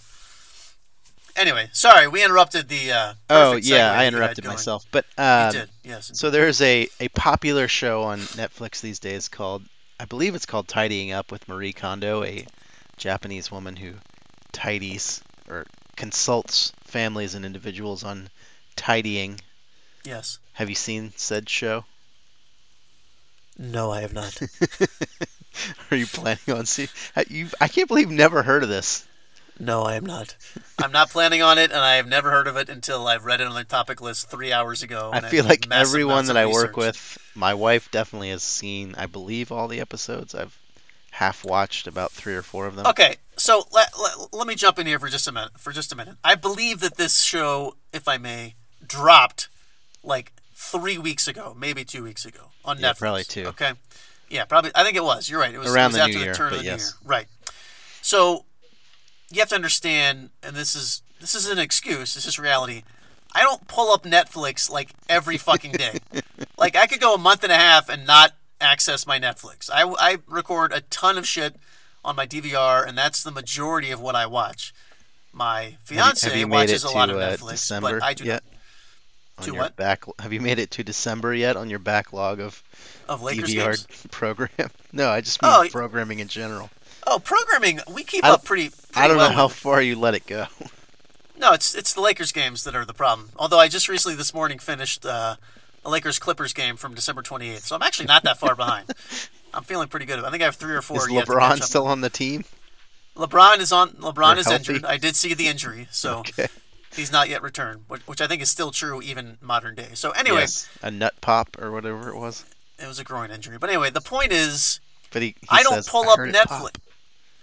A: anyway, sorry we interrupted the. Uh,
B: Oh yeah, I interrupted myself. But
A: You
B: um,
A: did, yes.
B: so there's a, a popular show on Netflix these days called I believe it's called Tidying Up with Marie Kondo, a Japanese woman who tidies or consults families and individuals on tidying.
A: yes.
B: Have you seen said show?
A: No, I have not.
B: Are you planning on seeing? You, I can't believe you've never heard of this.
A: No, I am not. I'm not planning on it, and I have never heard of it until I've read it on the topic list three hours ago.
B: I feel
A: I've
B: like everyone that I work with, my wife definitely has seen, I believe, all the episodes. I've half watched about three or four of them.
A: Okay, so let, let, let me jump in here for just a minute. For just a minute, I believe that this show, if I may, dropped like three weeks ago, maybe two weeks ago on
B: Yeah,
A: Netflix.
B: probably two.
A: Okay, yeah, probably. I think it was. You're right. It was
B: Around
A: it was
B: the
A: after
B: new year,
A: the turn
B: but
A: of the
B: yes.
A: year. Right. So you have to understand, and this is this is an excuse. This is reality. I don't pull up Netflix like every fucking day. like I could go a month and a half and not access my Netflix. I, I record a ton of shit on my DVR, and that's the majority of what I watch. My fiance
B: have you made
A: watches a lot
B: to,
A: of
B: uh,
A: Netflix,
B: December
A: but I do
B: yet?
A: not. to what?
B: Back, have you made it to December yet on your backlog of
A: Of Lakers
B: DVR
A: games.
B: program? No, I just mean
A: Oh,
B: programming in general.
A: Oh, programming. We keep up pretty. pretty
B: I don't
A: well
B: know how far you let it go.
A: No, it's it's the Lakers games that are the problem. Although I just recently this morning finished uh, a Lakers Clippers game from December 28th, so I'm actually not that far behind. I'm feeling pretty good. I think I have three or four.
B: Is LeBron still on the team?
A: LeBron is on. LeBron
B: Or
A: is
B: healthy?
A: injured. I did see the injury, so
B: Okay.
A: he's not yet returned, which, which I think is still true even modern day. So anyway,
B: Yes, a nut pop or whatever it was.
A: it was a groin injury. But anyway, the point is,
B: But he, he
A: I don't
B: says,
A: pull
B: "I
A: up Netflix.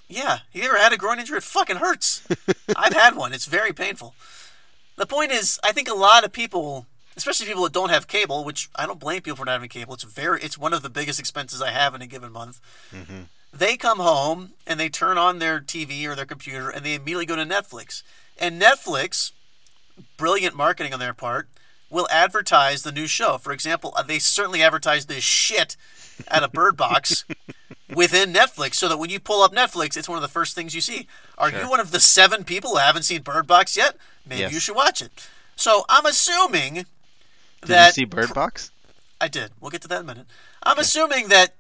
A: Yeah, you ever had a groin injury? It fucking hurts. I've had one. It's very painful. The point is, I think a lot of people, especially people that don't have cable, which I don't blame people for not having cable. It's very, it's one of the biggest expenses I have in a given month.
B: Mm-hmm.
A: They come home and they turn on their TV or their computer and they immediately go to Netflix. And Netflix, brilliant marketing on their part, will advertise the new show. For example, uh, they certainly advertise this shit at a Bird Box within Netflix, so that when you pull up Netflix, it's one of the first things you see. Are
B: Sure.
A: you one of the seven people who haven't seen Bird Box yet? Maybe
B: Yes.
A: you should watch it. So I'm assuming
B: Did
A: that
B: you see Bird Box?
A: I did. We'll get to that in a minute. I'm assuming that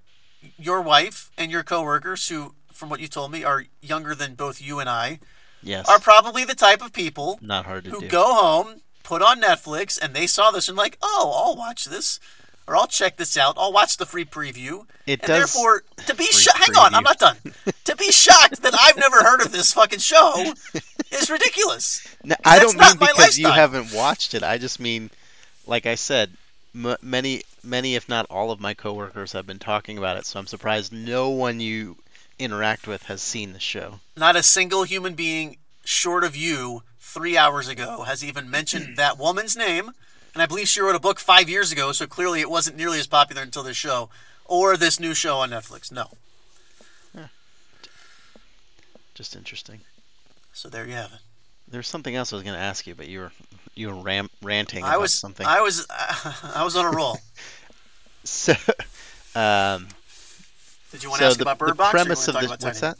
A: your wife and your coworkers, who, from what you told me, are younger than both you and I,
B: Yes.
A: are probably the type of people
B: Not hard to
A: who
B: do.
A: go home, put on Netflix, and they saw this and like, oh, I'll watch this, or I'll check this out. I'll watch the free preview.
B: It
A: and
B: does-
A: therefore, to be shocked, hang on, I'm not done. to be shocked that I've never heard of this fucking show is ridiculous.
B: No, I don't mean because you haven't watched it. I just mean, like I said, m- many, many, if not all of my coworkers have been talking about it. So I'm surprised no one you interact with has seen the show.
A: Not a single human being short of you three hours ago has even mentioned hmm. that woman's name. And I believe she wrote a book five years ago, so clearly it wasn't nearly as popular until this show or this new show on Netflix. No.
B: Just interesting.
A: So there you have it.
B: There's something else I was going to ask you, but you were you were ram- ranting
A: I was
B: something.
A: I was I was on a roll.
B: So, um,
A: Did you want
B: so
A: to ask
B: the,
A: about Bird Box? you
B: premise of the what's that?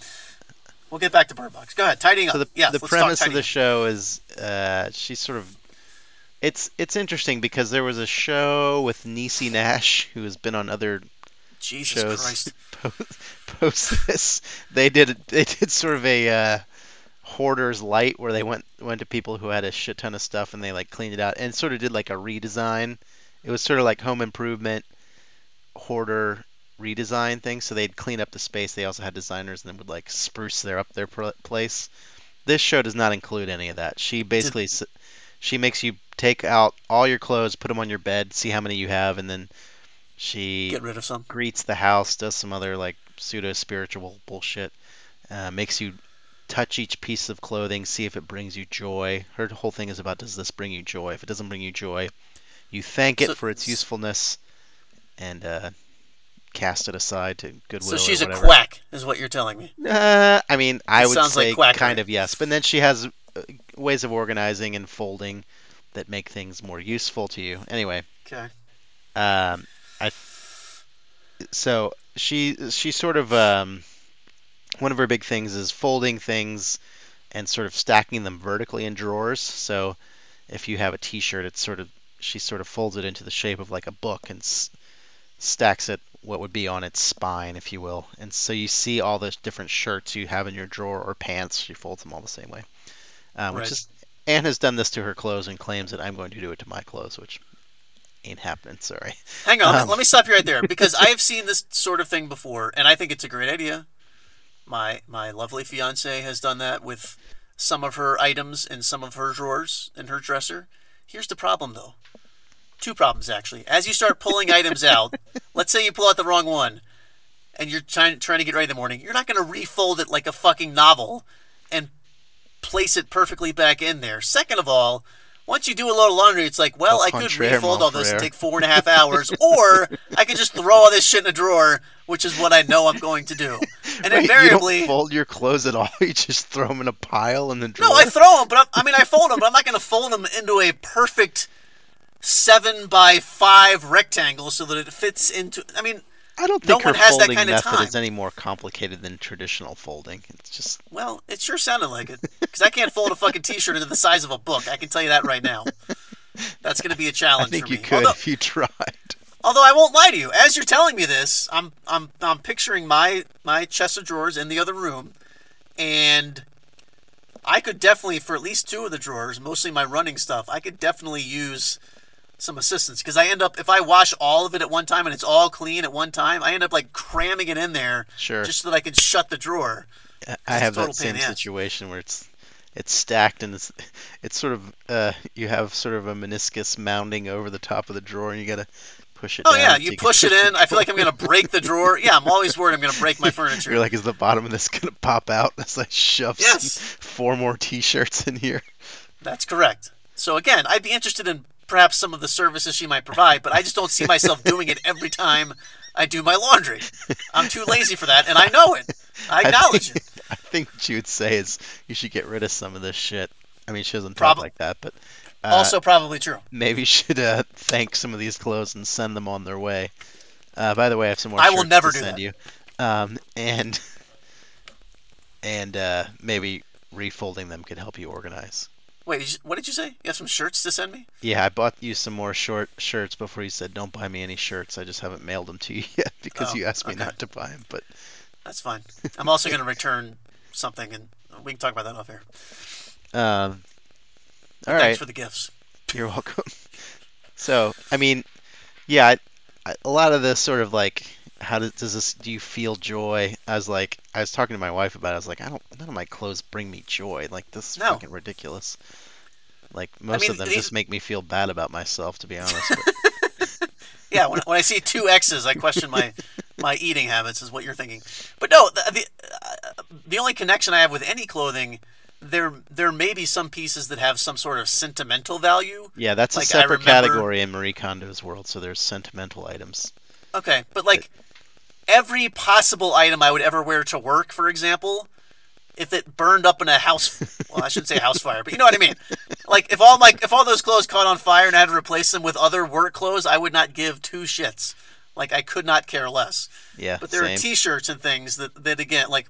A: We'll get back to Bird Box. Go ahead, tidying
B: So
A: up.
B: the,
A: yes,
B: the premise of the
A: up.
B: show is uh, she's sort of it's it's interesting because there was a show with Niecy Nash who has been on other
A: Jesus
B: shows
A: Christ.
B: post, post this. They did they did sort of a uh, hoarders light where they went went to people who had a shit ton of stuff and they like cleaned it out and sort of did like a redesign. It was sort of like home improvement hoarder redesign thing. So they'd clean up the space. They also had designers and then would like spruce their up their pl- place. This show does not include any of that. She basically s she makes you take out all your clothes, put them on your bed, see how many you have, and then she
A: Get rid of some.
B: greets the house, does some other like pseudo spiritual bullshit, uh, makes you touch each piece of clothing, see if it brings you joy. Her whole thing is about does this bring you joy? If it doesn't bring you joy, you thank it for its usefulness and uh, cast it aside to goodwill.
A: So she's a quack, is what you're telling me.
B: Uh, I mean, I
A: It
B: would
A: sounds like
B: say kind of yes, but then she has uh, ways of organizing and folding that make things more useful to you. Anyway,
A: Okay.
B: um, I so she she sort of um, one of her big things is folding things and sort of stacking them vertically in drawers. So if you have a T-shirt, it's sort of she sort of folds it into the shape of like a book and s- stacks it what would be on its spine, if you will. And so you see all the different shirts you have in your drawer or pants. She folds them all the same way. Um, which is Anne has done this to her clothes and claims that I'm going to do it to my clothes, which ain't happening. Sorry.
A: Hang on,
B: Um.
A: let me stop you right there because I have seen this sort of thing before, and I think it's a great idea. My my lovely fiance has done that with some of her items in some of her drawers in her dresser. Here's the problem, though. Two problems actually. As you start pulling items out, let's say you pull out the wrong one, and you're trying trying to get ready in the morning. You're not going to refold it like a fucking novel, and place it perfectly back in there. Second of all, once you do a load of laundry, it's like, well,
B: Au
A: I could refold all this and take four and a half hours, or I could just throw all this shit in a drawer, which is what I know I'm going to do. And
B: Wait,
A: invariably,
B: you don't fold your clothes at all. You just throw them in a pile in the drawer.
A: no, I throw them, but I'm, I mean, I fold them, but I'm not going to fold them into a perfect seven by five rectangle so that it fits into. I mean,
B: I don't
A: no
B: think
A: one
B: her folding
A: kind of
B: method is any more complicated than traditional folding. It's just
A: well, it sure sounded like it because I can't fold a fucking T-shirt into the size of a book. I can tell you that right now. That's going to be a challenge I
B: think
A: for
B: you
A: me.
B: could
A: Although,
B: if you tried.
A: Although I won't lie to you, as you're telling me this, I'm I'm I'm picturing my my chest of drawers in the other room, and I could definitely for at least two of the drawers, mostly my running stuff, I could definitely use some assistance because I end up if I wash all of it at one time and it's all clean at one time, I end up like cramming it in there
B: Sure.
A: just so that I can shut the drawer.
B: I have that same situation where it's it's stacked and it's it's sort of uh, you have sort of a meniscus mounding over the top of the drawer and you gotta push it.
A: Oh yeah, you push it in. I feel like I'm gonna break the drawer. Yeah, I'm always worried I'm gonna break my furniture.
B: You're like, is the bottom of this gonna pop out as I shove
A: Yes.
B: four more T-shirts in here?
A: That's correct. So again, I'd be interested in perhaps some of the services she might provide, but I just don't see myself doing it every time I do my laundry. I'm too lazy for that, and I know it. I acknowledge
B: think,
A: it.
B: I think what you would say is you should get rid of some of this shit. I mean, she doesn't talk
A: Prob-
B: like that, but uh,
A: Also, probably true.
B: maybe you should uh, thank some of these clothes and send them on their way. Uh, by the way, I have some more
A: I will never
B: to
A: do
B: send
A: that.
B: you, um, and and uh, maybe refolding them could help you organize.
A: Wait, did you- what did you say? You have some shirts to send me?
B: Yeah, I bought you some more short shirts before you said don't buy me any shirts. I just haven't mailed them to you yet because
A: Oh,
B: you asked me
A: okay.
B: not to buy them. But
A: That's fine. I'm also going to return something, and we can talk about that off air.
B: um, all
A: Thanks
B: right.
A: for the gifts.
B: You're welcome. So, I mean, yeah, I, I, a lot of this sort of like, how does, does this? Do you feel joy? I was like, I was talking to my wife about. it. I was like, I don't. None of my clothes bring me joy. Like this is
A: No.
B: fucking ridiculous. Like most
A: mean,
B: of them
A: these-
B: just make me feel bad about myself, to be honest. But,
A: Yeah, when, when I see two X's, I question my my eating habits. Is what you're thinking. But no, the the, uh, the only connection I have with any clothing, there there may be some pieces that have some sort of sentimental value.
B: yeah, that's
A: Like,
B: a
A: I
B: separate
A: remember-
B: category in Marie Kondo's world. So there's sentimental items.
A: Okay, but like every possible item I would ever wear to work, for example, if it burned up in a house, well, I shouldn't say house fire, but you know what I mean. Like if all my if all those clothes caught on fire and I had to replace them with other work clothes, I would not give two shits. Like I could not care less.
B: Yeah,
A: But there
B: same.
A: are T-shirts and things that that again, like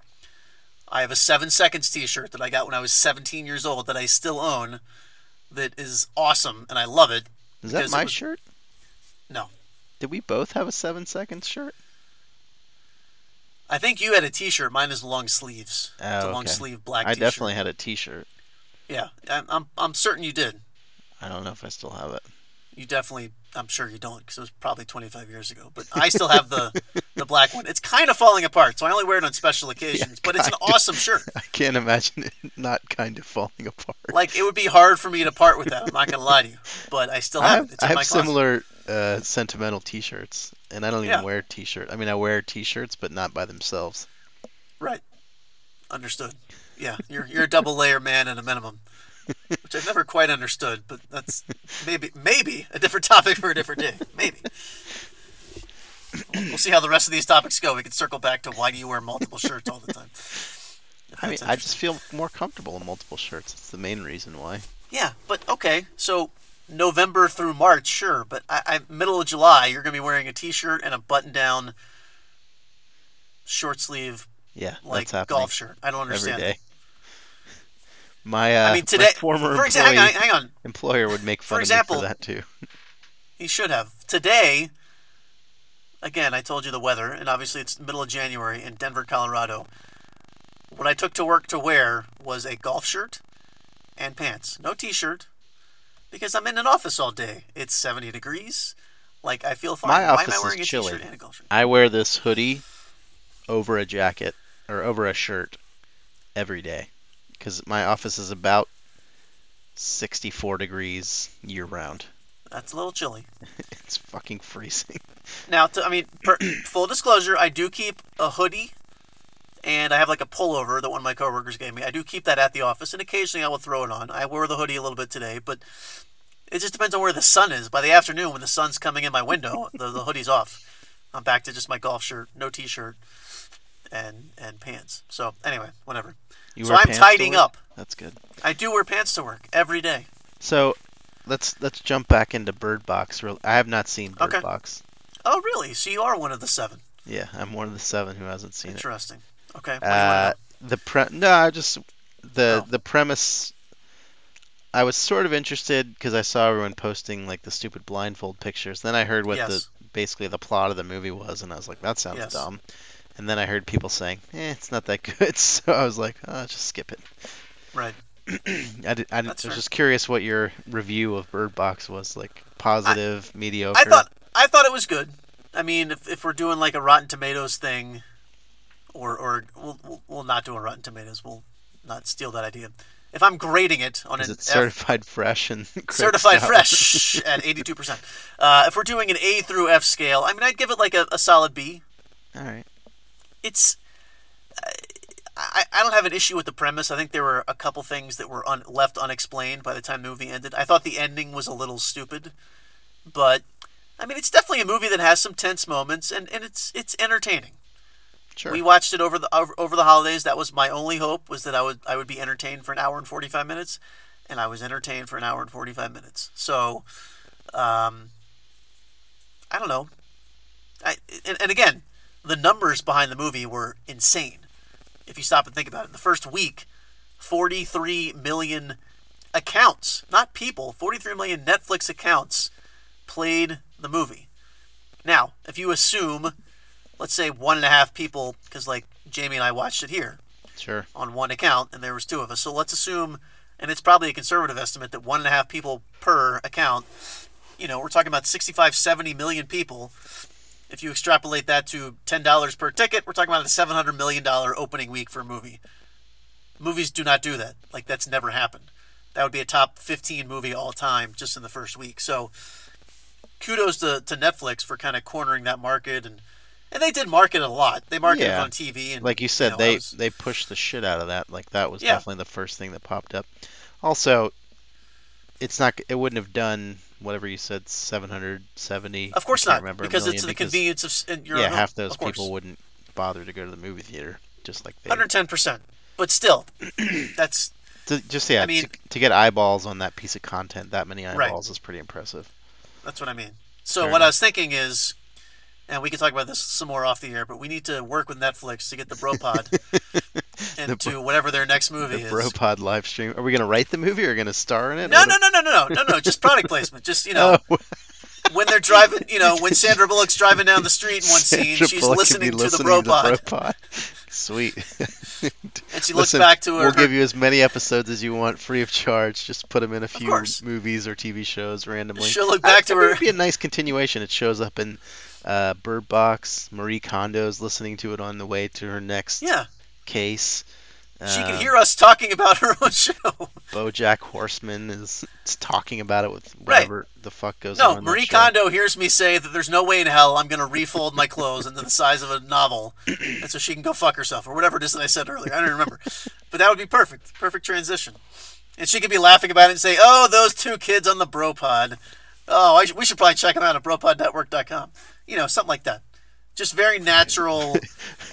A: I have a Seven Seconds T-shirt that I got when I was 17 years old that I still own. That is awesome and I love it.
B: is that my
A: was-
B: shirt?
A: No,
B: Did we both have a seven seconds shirt?
A: I think you had a T-shirt. Mine is long sleeves. it's a
B: Oh,
A: long
B: okay.
A: sleeve black
B: I
A: T-shirt.
B: I definitely had a T-shirt.
A: Yeah, I'm, I'm, I'm certain you did.
B: I don't know if I still have it.
A: You definitely, I'm sure you don't, because it was probably 25 years ago. But I still have the the black one. It's kind of falling apart, so I only wear it on special occasions. but it's an
B: kinda.
A: awesome shirt.
B: I can't imagine it not kind of falling apart.
A: Like it would be hard for me to part with that. I'm not gonna lie to you, but I still
B: I
A: have,
B: have,
A: it. It's
B: I
A: in
B: have similar uh, sentimental T-shirts, and I don't even
A: Yeah.
B: wear T-shirt. I mean, I wear T-shirts, but not by themselves.
A: Right. Understood. Yeah, you're you're a double layer man at a minimum, which I've never quite understood. But that's maybe maybe a different topic for a different day. Maybe. We'll see how the rest of these topics go. We can circle back to why do you wear multiple shirts all the time.
B: I mean, I just feel more comfortable in multiple shirts. That's the main reason why.
A: Yeah, but okay. So November through March, sure, but I, I middle of July, you're gonna be wearing a t-shirt and a button-down, short sleeve
B: Yeah,
A: like golf shirt. I don't understand.
B: day. My uh,
A: I mean, today,
B: former
A: for
B: employee,
A: example, hang, hang on,
B: employer would make fun
A: For
B: of
A: example-
B: me for that too.
A: he should have today. Again, I told you the weather, and obviously it's middle of January in Denver, Colorado. What I took to work to wear was a golf shirt and pants, no t-shirt, because I'm in an office all day. It's 70 degrees. Like I feel fine.
B: My
A: Why am
B: office
A: I
B: is
A: wearing a
B: chilly.
A: and a golf shirt?
B: I wear this hoodie over a jacket or over a shirt every day because my office is about 64 degrees year round.
A: That's a little chilly.
B: It's fucking freezing.
A: Now, to, I mean, per, full disclosure, I do keep a hoodie, and I have like a pullover that one of my coworkers gave me. I do keep that at the office, and occasionally I will throw it on. I wore the hoodie a little bit today, but it just depends on where the sun is. By the afternoon, when the sun's coming in my window, the, the hoodie's off. I'm back to just my golf shirt, no t-shirt, and and pants. So anyway, whatever.
B: You
A: so I'm tidying up.
B: That's good.
A: I do wear pants to work every day.
B: So let's let's jump back into Bird Box. I have not seen Bird
A: Okay.
B: Box.
A: Oh, really? So you are one of the seven.
B: Yeah, I'm one of the seven who hasn't seen it.
A: Interesting. Okay. What do you
B: Uh, the pre no, I just the
A: Oh.
B: the premise. I was sort of interested because I saw everyone posting like the stupid blindfold pictures. Then I heard what
A: Yes.
B: the basically the plot of the movie was, and I was like, that sounds
A: Yes.
B: dumb. And then I heard people saying, eh, it's not that good. So I was like, oh, just skip it.
A: Right.
B: I, did, I, did- I was
A: fair.
B: just curious what your review of Bird Box was like. Positive, mediocre.
A: I thought I thought it was good. I mean, if, if we're doing like a Rotten Tomatoes thing, or or we'll, we'll, not do a Rotten Tomatoes. We'll not steal that idea. If I'm grading it on
B: is
A: an
B: it
A: F-
B: certified fresh and
A: certified fresh at 82 percent, uh, if we're doing an A through F scale, I mean, I'd give it like a, a solid B.
B: All right.
A: It's I, I don't have an issue with the premise. I think there were a couple things that were un, left unexplained by the time the movie ended. I thought the ending was a little stupid, but I mean, it's definitely a movie that has some tense moments, and, and it's it's entertaining.
B: Sure.
A: We watched it over the over, the holidays. That was my only hope was that I would I would be entertained for an hour and forty five minutes, and I was entertained for an hour and forty five minutes. So, um, I don't know. I and, and again, the numbers behind the movie were insane. If you stop and think about it, in the first week, forty three million accounts, not people, forty three million Netflix accounts played the movie. Now, if you assume let's say one and a half people, because like Jamie and I watched it here
B: Sure.
A: on one account, and there was two of us. So let's assume, and it's probably a conservative estimate that one and a half people per account. You know, we're talking about 65, 70 million people. If you extrapolate that to ten dollars per ticket, we're talking about a seven hundred million dollar opening week for a movie. Movies do not do that. Like that's never happened. That would be a top fifteen movie all time just in the first week. So kudos to, to Netflix for kind of cornering that market and and they did market it a lot. They marketed
B: Yeah.
A: it on TV and
B: like you said,
A: know,
B: they
A: was-
B: they pushed the shit out of that. Like that was
A: Yeah.
B: definitely the first thing that popped up. Also, it's not. It wouldn't have done whatever you said, 770.
A: Of course
B: can't remember,
A: because it's the convenience of your
B: yeah,
A: home,
B: half those people wouldn't bother to go to the movie theater, just like they.
A: 110 percent. But still, that's
B: To, just yeah,
A: I mean-
B: to, to get eyeballs on that piece of content, that many
A: Right.
B: eyeballs is pretty impressive.
A: that's what I mean. So
B: Fair
A: what I was thinking is, and we can talk about this some more off the air, but we need to work with Netflix to get the Bropod into whatever their next movie
B: The
A: is.
B: Bropod live stream. Are we gonna write the movie or are we gonna star in it?
A: no, no, no, no, no, no, no, no. Just product placement. Just you know,
B: Oh,
A: when they're driving, you know, when Sandra Bullock's driving down the street in one scene,
B: Sandra
A: she's
B: Bullock could
A: listening,
B: be
A: to, the
B: listening
A: Bropod.
B: Sweet.
A: and she looks
B: Listen,
A: back to her.
B: We'll
A: her-
B: give you as many episodes as you want, free of charge. Just put them in a few movies or TV shows randomly.
A: She'll look
B: I-
A: back to
B: I
A: her.
B: It'd be a nice continuation. It shows up in uh, Bird Box. Marie Kondo's listening to it on the way to her next
A: Yeah,
B: case.
A: she can
B: Uh,
A: hear us talking about her own show.
B: BoJack Horseman is, is talking about it with
A: Right.
B: whatever the fuck goes on.
A: No, Marie. Kondo hears me say that there's no way in hell I'm going to refold my clothes into the size of a novel, and so she can go fuck herself or whatever it is that I said earlier. I don't remember, but that would be perfect, perfect transition. And she could be laughing about it and say, "Oh, those two kids on the Bropod. Oh, I we should probably check them out at BropodNetwork.com. You know, something like that. Just very natural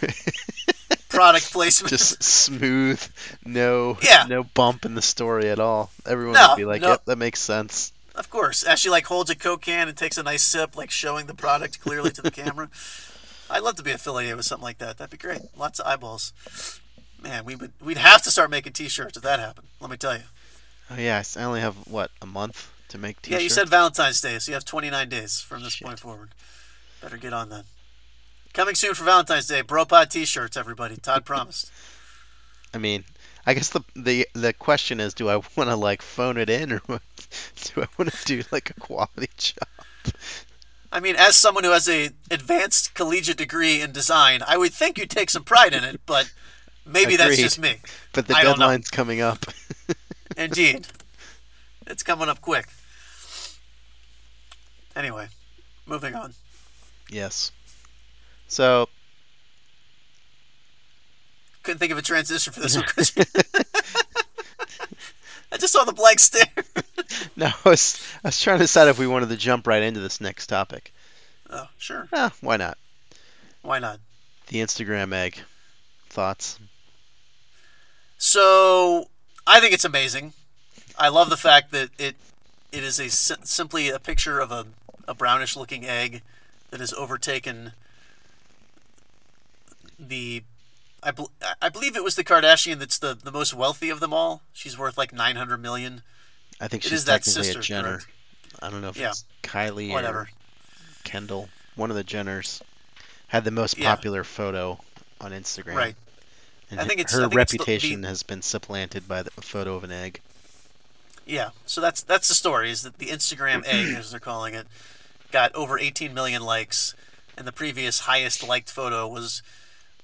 A: product placement.
B: Just smooth, no
A: Yeah.
B: no bump in the story at all. Everyone
A: No,
B: would be like,
A: no.
B: "Yep, that makes sense."
A: Of course, as she like holds a Coke can and takes a nice sip, like showing the product clearly to the camera. I'd love to be affiliated with something like that. That'd be great. Lots of eyeballs. Man, we would we'd have to start making T-shirts if that happened. Let me tell you.
B: Oh yeah, I only have what a month to make t-shirts.
A: Yeah, you said Valentine's Day, so you have 29 days from this
B: Shit.
A: point forward. Better get on that. Coming soon for Valentine's Day, Bropod T-shirts, everybody. Todd promised.
B: I mean, I guess the the the question is, do I want to like phone it in, or do I want to do like a quality job?
A: I mean, as someone who has a advanced collegiate degree in design, I would think you'd take some pride in it, but maybe that's just me.
B: But the
A: I
B: deadline's coming up.
A: Indeed. It's coming up quick. Anyway, moving on.
B: Yes. So
A: Couldn't think of a transition for this one. I just saw the blank stare.
B: no, I was I was trying to decide if we wanted to jump right into this next topic.
A: Oh, sure.
B: Ah, why not?
A: Why not?
B: The Instagram egg. Thoughts?
A: So, I think it's amazing. I love the fact that it it is a simply a picture of a, a brownish looking egg that has overtaken the I, I believe it was the Kardashian that's the, the most wealthy of them all. She's worth like 900 million.
B: I think she's
A: is that
B: technically
A: sister,
B: a Jenner.
A: correct?
B: I don't know if
A: Yeah.
B: it's Kylie
A: Whatever.
B: or Kendall. One of the Jenners had the most
A: Yeah.
B: popular photo on Instagram.
A: Right.
B: And
A: I think it's-
B: her
A: think it's the-
B: reputation
A: the-
B: has been supplanted by the photo of an egg.
A: Yeah, so that's that's the story. Is that the Instagram egg, as they're calling it, got over 18 million likes, and the previous highest liked photo was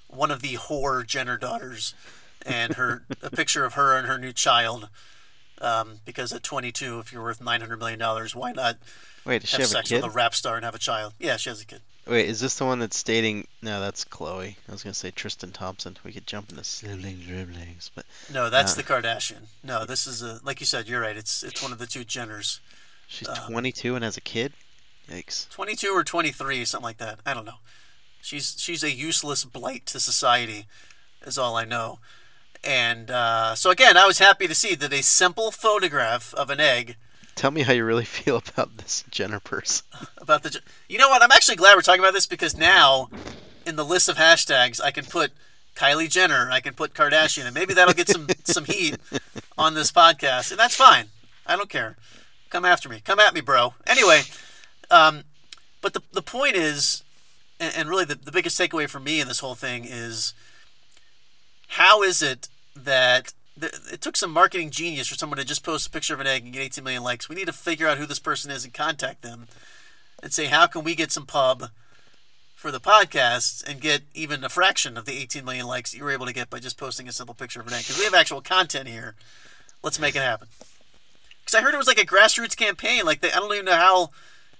A: one of the whore Jenner daughters, and her a picture of her and her new child. Um, because at 22, if you're worth 900 million dollars, why not
B: Wait,
A: have
B: have a
A: sex
B: kid?
A: with a rap star and have a child? Yeah, she has a kid.
B: Wait, is this the one that's dating? No, that's Khloe. I was gonna say Tristan Thompson. We could jump into siblings, dribblings, but
A: No, that's
B: Uh.
A: the Kardashian. No, this is a like you said. You're right. It's it's one of the two Jenners.
B: she's
A: Um,
B: 22 and has a kid. Yikes!
A: 22 or 23, something like that. I don't know. She's she's a useless blight to society, is all I know. And uh, so again, I was happy to see that a simple photograph of an egg
B: Tell me how you really feel about this Jenner person.
A: about the. You know what? I'm actually glad we're talking about this because now, in the list of hashtags, I can put Kylie Jenner, I can put Kardashian, and maybe that'll get some some heat on this podcast, and that's fine. I don't care. Come after me. Come at me, bro. Anyway, um, but the the point is, and, and really the, the biggest takeaway for me in this whole thing is, how is it that th- it took some marketing genius for someone to just post a picture of an egg and get 18 million likes? We need to figure out who this person is and contact them, and say how can we get some pub for the podcast and get even a fraction of the 18 million likes that you were able to get by just posting a simple picture of an egg? Because we have actual content here. Let's make it happen. Because I heard it was like a grassroots campaign. Like they, I don't even know how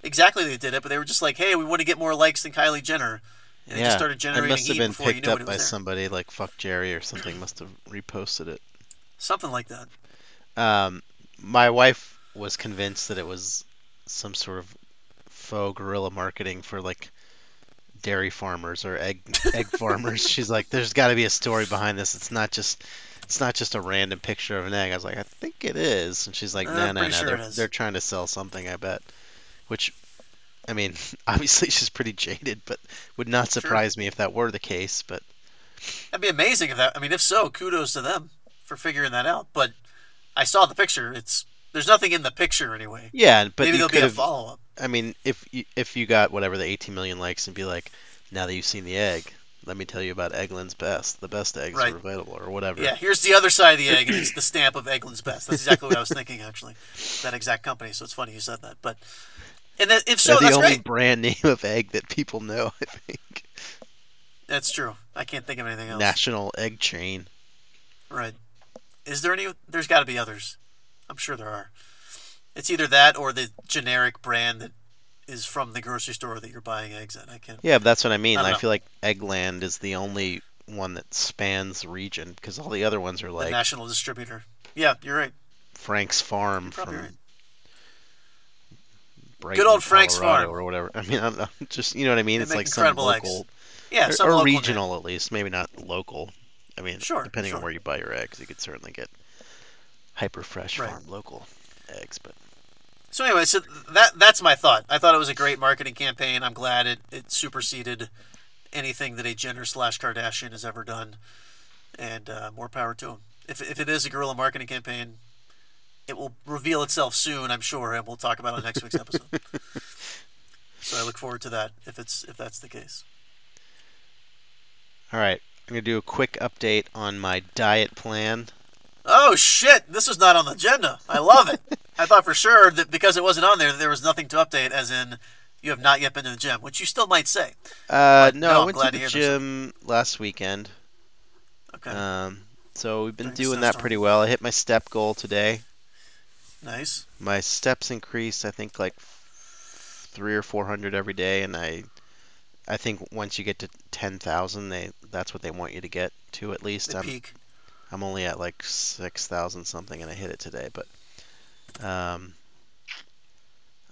A: exactly they did it, but they were just like, "Hey, we want to get more likes than Kylie Jenner," and it just started generating it
B: must have been picked up by
A: there.
B: somebody like Fuck Jerry or something. Must have reposted it.
A: Something like that.
B: Um, my wife was convinced that it was some sort of faux guerrilla marketing for like dairy farmers or egg egg farmers. She's like, "There's got to be a story behind this. It's not just." It's not just a random picture of an egg. I was like, I think it is, and she's like,
A: Uh,
B: No, no, no.
A: pretty sure
B: they're,
A: it is."
B: they're trying to sell something. I bet. Which, I mean, obviously she's pretty jaded, but would not
A: Sure.
B: surprise me if that were the case. But
A: That'd be amazing if that. I mean, if so, kudos to them for figuring that out. But I saw the picture. It's there's nothing in the picture anyway.
B: yeah, but
A: Maybe there'll be a follow up.
B: I mean, if you, if you got whatever the 18 million likes and be like, now that you've seen the egg, let me tell you about Eggland's Best. The best eggs
A: Right.
B: are available, or whatever.
A: Yeah, here's the other side of the egg, and it's the stamp of Eggland's Best. That's exactly what I was thinking, actually. That exact company. So it's funny you said that. But and that, if so,
B: They're the
A: that's
B: only
A: great.
B: brand name of egg that people know. I think
A: That's true. I can't think of anything else.
B: National Egg Chain.
A: Right. Is there any? There's got to be others. I'm sure there are. It's either that or the generic brand that is from the grocery store that you're buying eggs at. I can't.
B: Yeah, but that's what I mean.
A: I
B: I, feel like Eggland is the only one that spans the region because all the other ones are
A: The
B: like
A: national distributor. Yeah, you're right.
B: Frank's Farm
A: probably
B: from
A: right.
B: Brighton,
A: old Frank's
B: Colorado
A: Farm.
B: or whatever. I mean, I don't know. Just you know what I mean?
A: They
B: it's like some
A: incredible eggs.
B: local
A: Yeah,
B: or,
A: some
B: or
A: local name.
B: regional at least, maybe not local. I mean,
A: Sure,
B: depending on where you buy your eggs, you could certainly get hyper fresh
A: Right.
B: farm local eggs. But
A: So anyway, so that that's my thought. I thought it was a great marketing campaign. I'm glad it, it superseded anything that a Jenner slash Kardashian has ever done, and uh, more power to him. If if it is a guerrilla marketing campaign, it will reveal itself soon, I'm sure, and we'll talk about it on next week's episode. so I look forward to that if it's if that's the case.
B: All right, I'm gonna do a quick update on my diet plan.
A: Oh shit! This was not on the agenda. I love it. I thought for sure that because it wasn't on there, there was nothing to update. As in, you have not yet been to the gym, which you still might say.
B: Uh, no,
A: no,
B: I went to
A: to
B: the
A: this.
B: gym last weekend.
A: Okay,
B: Um, so we've been
A: During
B: doing that pretty well. I hit my step goal today.
A: Nice.
B: My steps increased, I think, like three or four hundred every day, and I, I think once you get to ten thousand, they that's what they want you to get to at least.
A: The
B: I'm
A: peak.
B: I'm only at like six thousand something, and I hit it today. But um,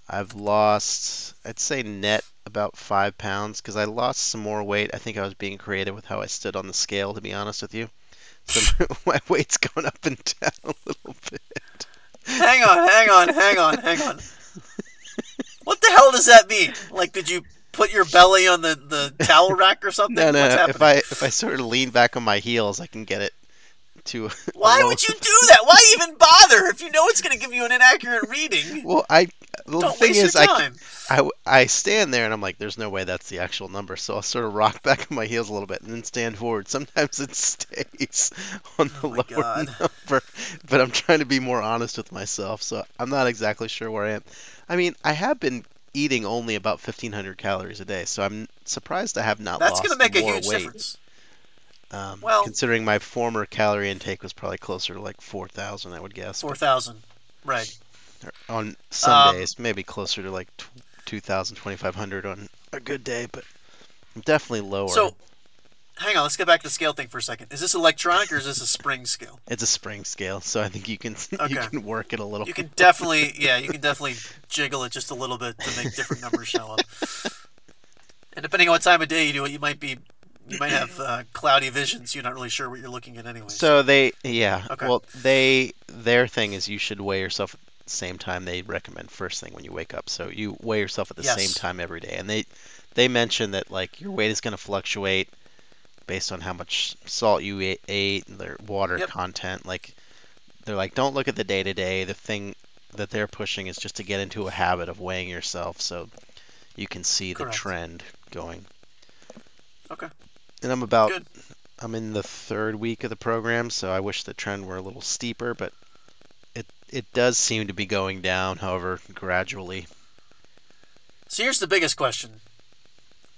B: I've lost, I'd say net about five pounds because I lost some more weight. I think I was being creative with how I stood on the scale, to be honest with you. So my weight's gone up and down a little bit.
A: Hang on, hang on, hang on, hang on. What the hell does that mean? Like, did you put your belly on the, the towel rack or something?
B: No, no.
A: What's
B: If? I if I sort of lean back on my heels, I can get it to.
A: Why would you do that? Why even bother if you know it's going to give you an inaccurate reading?
B: Well, I the
A: Don't
B: thing is, I. I, I stand there and I'm like, there's no way that's the actual number. So I'll sort of rock back on my heels a little bit and then stand forward. Sometimes it stays on the
A: Oh
B: lower
A: God.
B: number, but I'm trying to be more honest with myself. So I'm not exactly sure where I am. I mean, I have been eating only about 1,500 calories a day, so I'm surprised I have not lost
A: That's
B: lost
A: going to make a huge
B: weight.
A: difference.
B: Um,
A: Well-
B: considering my former calorie intake was probably closer to like 4,000, I would guess.
A: Four thousand, right?
B: On some
A: Um,
B: days, maybe closer to like tw 2,000, 2,500 on a good day, but definitely lower.
A: So, hang on. Let's get back to the scale thing for a second. Is this electronic or is this a spring scale?
B: it's a spring scale, so I think you can you can work it a little.
A: You can definitely, yeah, you can definitely jiggle it just a little bit to make different numbers show up. And depending on what time of day you do it, you might be, you might have uh, cloudy vision, so you're not really sure what you're looking at anyway.
B: So they, yeah.
A: Okay.
B: Well, they their thing is you should weigh yourself same time they recommend first thing when you wake up. So you weigh yourself at the
A: Yes.
B: same time every day, and they they mention that like your weight is going to fluctuate based on how much salt you ate, ate and their water
A: Yep.
B: content. Like they're like, don't look at the day to day. The thing that they're pushing is just to get into a habit of weighing yourself, so you can see the trend going.
A: Okay.
B: And I'm about
A: Good.
B: I'm in the third week of the program, so I wish the trend were a little steeper, but it does seem to be going down, however, gradually.
A: So here's the biggest question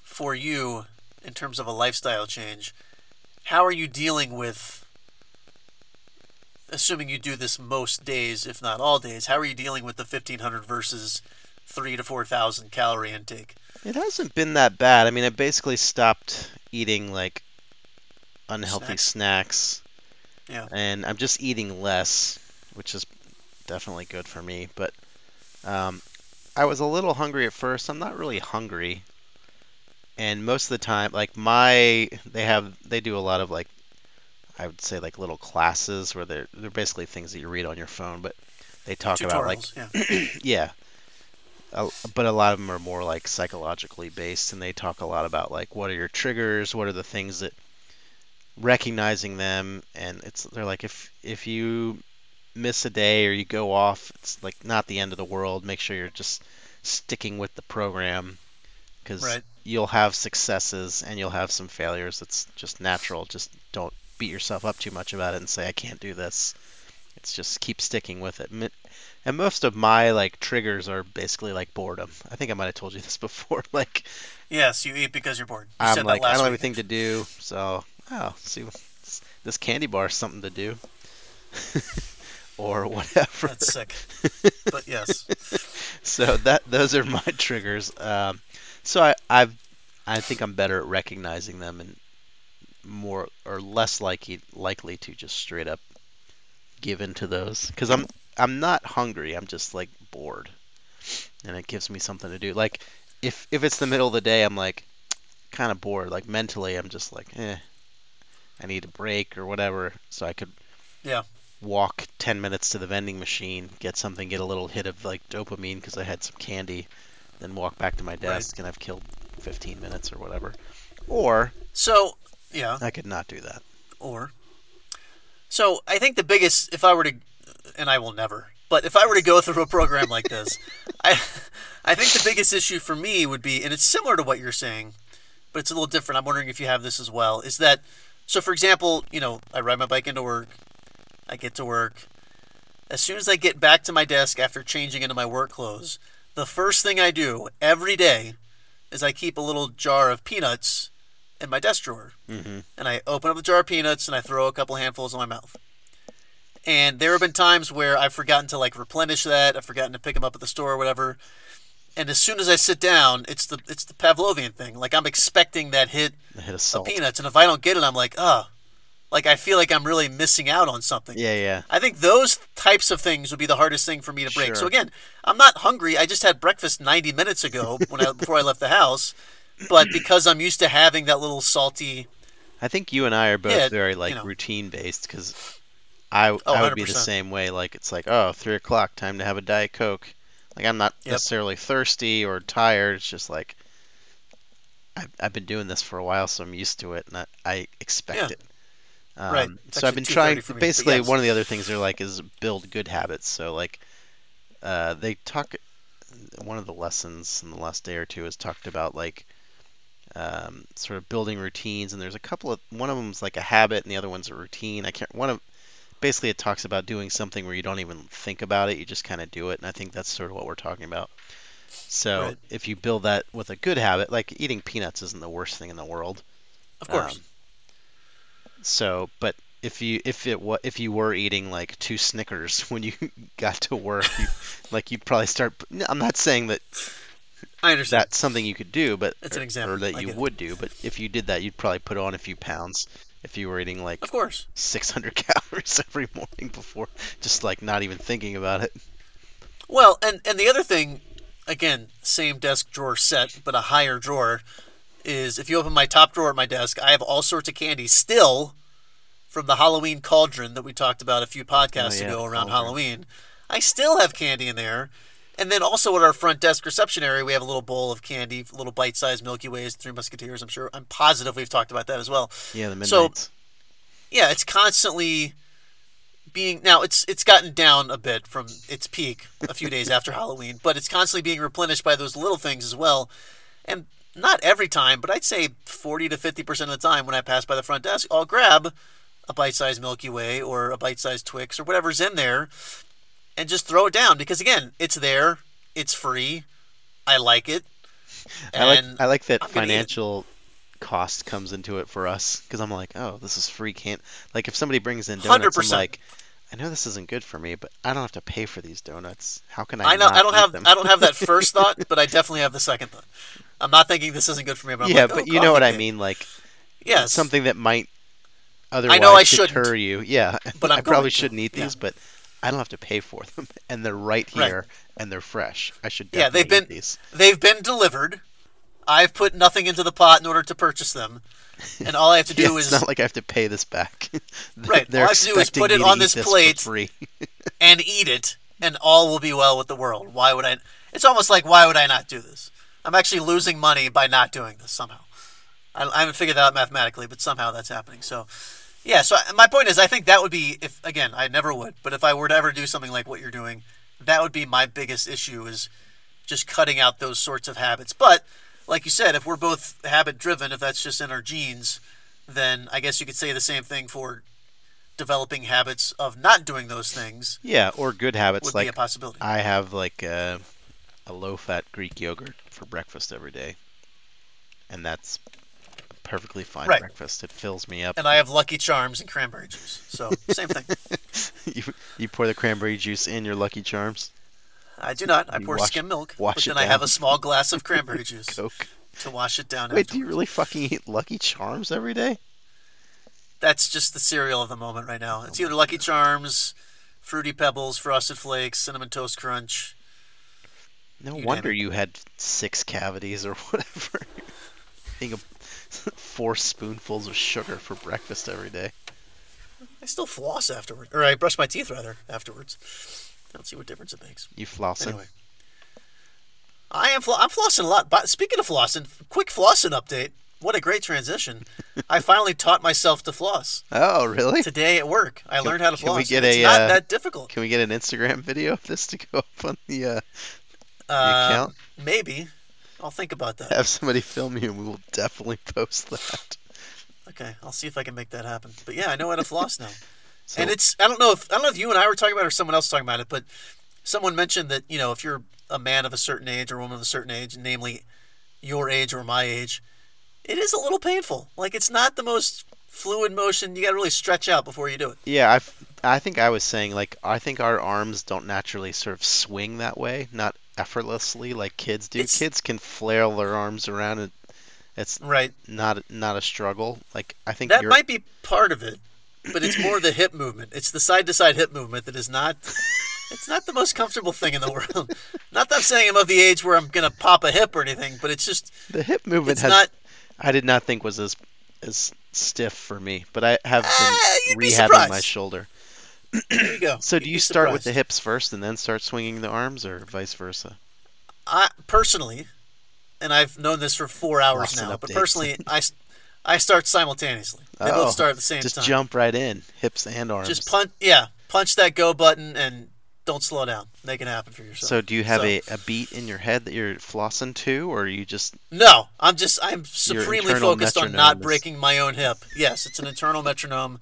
A: for you in terms of a lifestyle change. How are you dealing with, assuming you do this most days, if not all days, how are you dealing with the 1500 versus 3 to 4,000 calorie intake?
B: It hasn't been that bad. I mean, I basically stopped eating like unhealthy snacks,
A: Yeah.
B: and I'm just eating less, which is definitely good for me. But um, I was a little hungry at first. I'm not really hungry, and most of the time, like my, they have they do a lot of like, I would say like little classes where they're they're basically things that you read on your phone, but they talk about like
A: yeah.
B: yeah. A- But a lot of them are more like psychologically based, and they talk a lot about like what are your triggers, what are the things that recognizing them, and it's they're like if if you miss a day or you go off, it's like not the end of the world. Make sure you're just sticking with the program because
A: Right.
B: you'll have successes and you'll have some failures. It's just natural. Just don't beat yourself up too much about it and say I can't do this. It's just keep sticking with it. And most of my like triggers are basically like boredom. I think I might have told you this before. Like
A: Yes, you eat because you're bored. You
B: I'm
A: said
B: like
A: that
B: I don't have anything to do, so oh, see this candy bar is something to do. or whatever.
A: That's sick. But yes.
B: so that those are my triggers. Um, so I I've I think I'm better at recognizing them and more or less likely likely to just straight up give into those because I'm I'm not hungry. I'm just like bored, and it gives me something to do. Like if if it's the middle of the day, I'm like kind of bored. Like mentally, I'm just like eh, I need a break or whatever. So I could
A: Yeah.
B: Walk 10 minutes to the vending machine, get something, get a little hit of like dopamine because I had some candy, then walk back to my desk and I've killed 15 minutes or whatever. Or
A: So, yeah,
B: I could not do that.
A: or. So, I think the biggest, if I were to, and I will never, but if I were to go through a program like this, I, I think the biggest issue for me would be, and it's similar to what you're saying, but it's a little different. I'm wondering if you have this as well. Is that, so for example, you know, I ride my bike into work, I get to work. As soon as I get back to my desk after changing into my work clothes, the first thing I do every day is I keep a little jar of peanuts in my desk drawer.
B: Mm-hmm.
A: And I open up the jar of peanuts and I throw a couple handfuls in my mouth. And there have been times where I've forgotten to like replenish that. I've forgotten to pick them up at the store or whatever. And as soon as I sit down, it's the it's the Pavlovian thing. Like I'm expecting that hit
B: hit
A: of peanuts, and if I don't get it, I'm like, oh, like I feel like I'm really missing out on something.
B: Yeah, yeah.
A: I think those types of things would be the hardest thing for me to break.
B: Sure.
A: So again, I'm not hungry. I just had breakfast 90 minutes ago when I, before I left the house. But because I'm used to having that little salty,
B: I think you and I are both
A: Yeah,
B: very like
A: you know.
B: routine based because I
A: Oh,
B: I would be the same way. Like it's like oh three o'clock, time to have a diet coke. Like I'm not
A: Yep.
B: necessarily thirsty or tired. It's just like I've I've been doing this for a while, so I'm used to it, and I, I expect
A: Yeah.
B: it. Um,
A: Right. It's
B: So I've been trying.
A: me,
B: Basically,
A: yes.
B: one of the other things they're like is build good habits. So like, uh, they talk. One of the lessons in the last day or two has talked about like um, sort of building routines, and there's a couple of one of them's like a habit, and the other one's a routine. I can't. One of basically it talks about doing something where you don't even think about it, you just kind of do it, and I think that's sort of what we're talking about. So
A: Right.
B: if you build that with a good habit, like eating peanuts isn't the worst thing in the world.
A: of course.
B: Um, so, but if you if it if you were eating like two Snickers when you got to work, you, like you'd probably start. I'm not saying that
A: I understand.
B: that's something you could do, but
A: That's an example.
B: or that you would do. But if you did that, you'd probably put on a few pounds if you were eating like
A: Of course.
B: 600 calories every morning before, just like not even thinking about it.
A: Well, and and the other thing, again, same desk drawer set, but a higher drawer, is if you open my top drawer at my desk, I have all sorts of candy still from the Halloween cauldron that we talked about a few podcasts
B: Oh, yeah,
A: ago around
B: cauldron.
A: Halloween. I still have candy in there. And then also at our front desk reception area, we have a little bowl of candy, little bite-sized Milky Ways, Three Musketeers. I'm sure, I'm positive we've talked about that as well.
B: Yeah, the
A: So- yeah, it's constantly being now it's it's gotten down a bit from its peak a few days after Halloween, but it's constantly being replenished by those little things as well. And not every time, but I'd say 40 to 50% of the time when I pass by the front desk, I'll grab a bite-sized Milky Way or a bite-sized Twix or whatever's in there and just throw it down because again, it's there, it's free. I like it.
B: I like I like that
A: I'm gonna eat it.
B: financial cost comes into it for us because I'm like, oh, this is free. Can't like if somebody brings in donuts, I'm like, I know this isn't good for me, but I don't have to pay for these donuts. How can I?
A: I know I don't have
B: them?
A: I don't have that first thought, but I definitely have the second thought. I'm not thinking this isn't good for me, but I'm
B: yeah,
A: like,
B: but
A: oh,
B: you know what
A: coffee
B: I mean. Like
A: Yes,
B: something that might otherwise
A: know I
B: deter you. Yeah,
A: but I'm
B: I probably shouldn't eat
A: Yeah.
B: these, but I don't have to pay for them, and they're right
A: Right.
B: here, and they're fresh. I should
A: Yeah, they've been-
B: these.
A: They've been delivered. I've put nothing into the pot in order to purchase them, and all I have to do
B: Yeah, it's
A: is
B: not like I have to pay this back.
A: Right, all I have to do is put it on this plate.
B: free.
A: and eat it, and all will be well with the world. Why would I? It's almost like why would I not do this? I'm actually losing money by not doing this somehow. I, I haven't figured that out mathematically, but somehow that's happening. So, yeah. So I- my point is, I think that would be if again, I never would, but if I were to ever do something like what you're doing, that would be my biggest issue is just cutting out those sorts of habits. But like you said, if we're both habit driven, if that's just in our genes, then I guess you could say the same thing for developing habits of not doing those things
B: Yeah, or good habits
A: would
B: like
A: be a possibility.
B: I have like a, a low-fat Greek yogurt for breakfast every day, and that's a perfectly fine
A: Right.
B: breakfast. It fills me up.
A: and I have Lucky Charms and cranberry juice. So same thing.
B: you you pour the cranberry juice in your Lucky Charms,
A: I do not. I pour
B: wash-
A: skim milk,
B: wash
A: but then I have a small glass of cranberry juice
B: Coke.
A: to wash it down.
B: Wait, do you really fucking eat Lucky Charms every day?
A: That's just the cereal of the moment right now. It's oh either Lucky Charms, Fruity Pebbles, Frosted Flakes, Cinnamon Toast Crunch.
B: No
A: You
B: wonder you had six cavities or whatever. Eating a- four spoonfuls of sugar for breakfast every day.
A: I still floss afterward, or I brush my teeth rather afterwards. I don't see what difference it makes.
B: You flossing?
A: Anyway, I am fl- I'm flossing a lot. But speaking of flossing, quick flossing update. What a great transition! I finally taught myself to floss
B: Oh, really?
A: today at work. I learned how to
B: can
A: floss.
B: we get
A: it's
B: a,
A: not
B: uh,
A: that difficult.
B: Can we get an Instagram video of this to go up on the uh,
A: Uh,
B: account?
A: maybe. I'll think about that.
B: have somebody film you, and we will definitely post that.
A: Okay, I'll see if I can make that happen. But yeah, I know how to floss now.
B: So,
A: and it's I don't know if I don't know if you and I were talking about it or someone else talking about it, but someone mentioned that you know if you're a man of a certain age or a woman of a certain age, namely your age or my age, it is a little painful. Like it's not the most fluid motion. You got to really stretch out before you do it.
B: yeah, I I think I was saying like I think our arms don't naturally sort of swing that way, not effortlessly like kids do.
A: It's-
B: Kids can flail their arms around and it's
A: Right.
B: not not a struggle. Like I think
A: That might be part of it, but it's more the hip movement. It's the side to side hip movement that is not. It's not the most comfortable thing in the world. Not that I'm saying I'm of the age where I'm gonna pop a hip or anything, but it's just
B: the hip movement
A: it's
B: has
A: not.
B: I did not think was as as stiff for me, but I have
A: Ah,
B: been
A: be
B: rehabbing my shoulder.
A: There you go.
B: So do
A: You'd
B: you
A: be
B: start with the hips first and then start swinging the arms, or vice versa?
A: I personally, and I've known this for four hours
B: Lots
A: now, but personally, I, I start simultaneously. They
B: Oh,
A: both start at the same
B: Just
A: time.
B: jump right in, hips and arms.
A: Just punch, yeah, punch that go button and don't slow down. Make it happen for yourself.
B: So do you have
A: So-
B: a, a beat in your head that you're flossing to, or are you just
A: No, I'm just I'm supremely focused on not
B: is-
A: breaking my own hip. Yes, it's an internal metronome.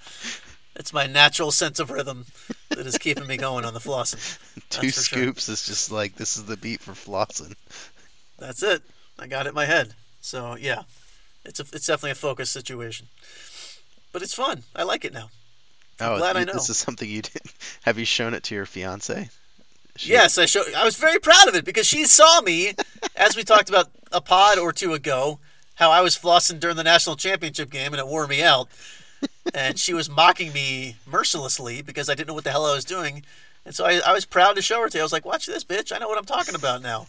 A: It's my natural sense of rhythm that is keeping me going on the flossing.
B: two
A: for sure.
B: scoops is just like this is the beat for flossing?
A: That's it. I got it in my head. So yeah, it's a, it's definitely a focus situation. But it's fun. I like it now.
B: oh,
A: glad I know.
B: This is something you did. Have you shown it to your fiance? She-
A: Yes, I show. I was very proud of it because she saw me, as we talked about a pod or two ago, how I was flossing during the national championship game and it wore me out, and she was mocking me mercilessly because I didn't know what the hell I was doing, and so I, I was proud to show her to. I was like, "Watch this, bitch! I know what I'm talking about now,"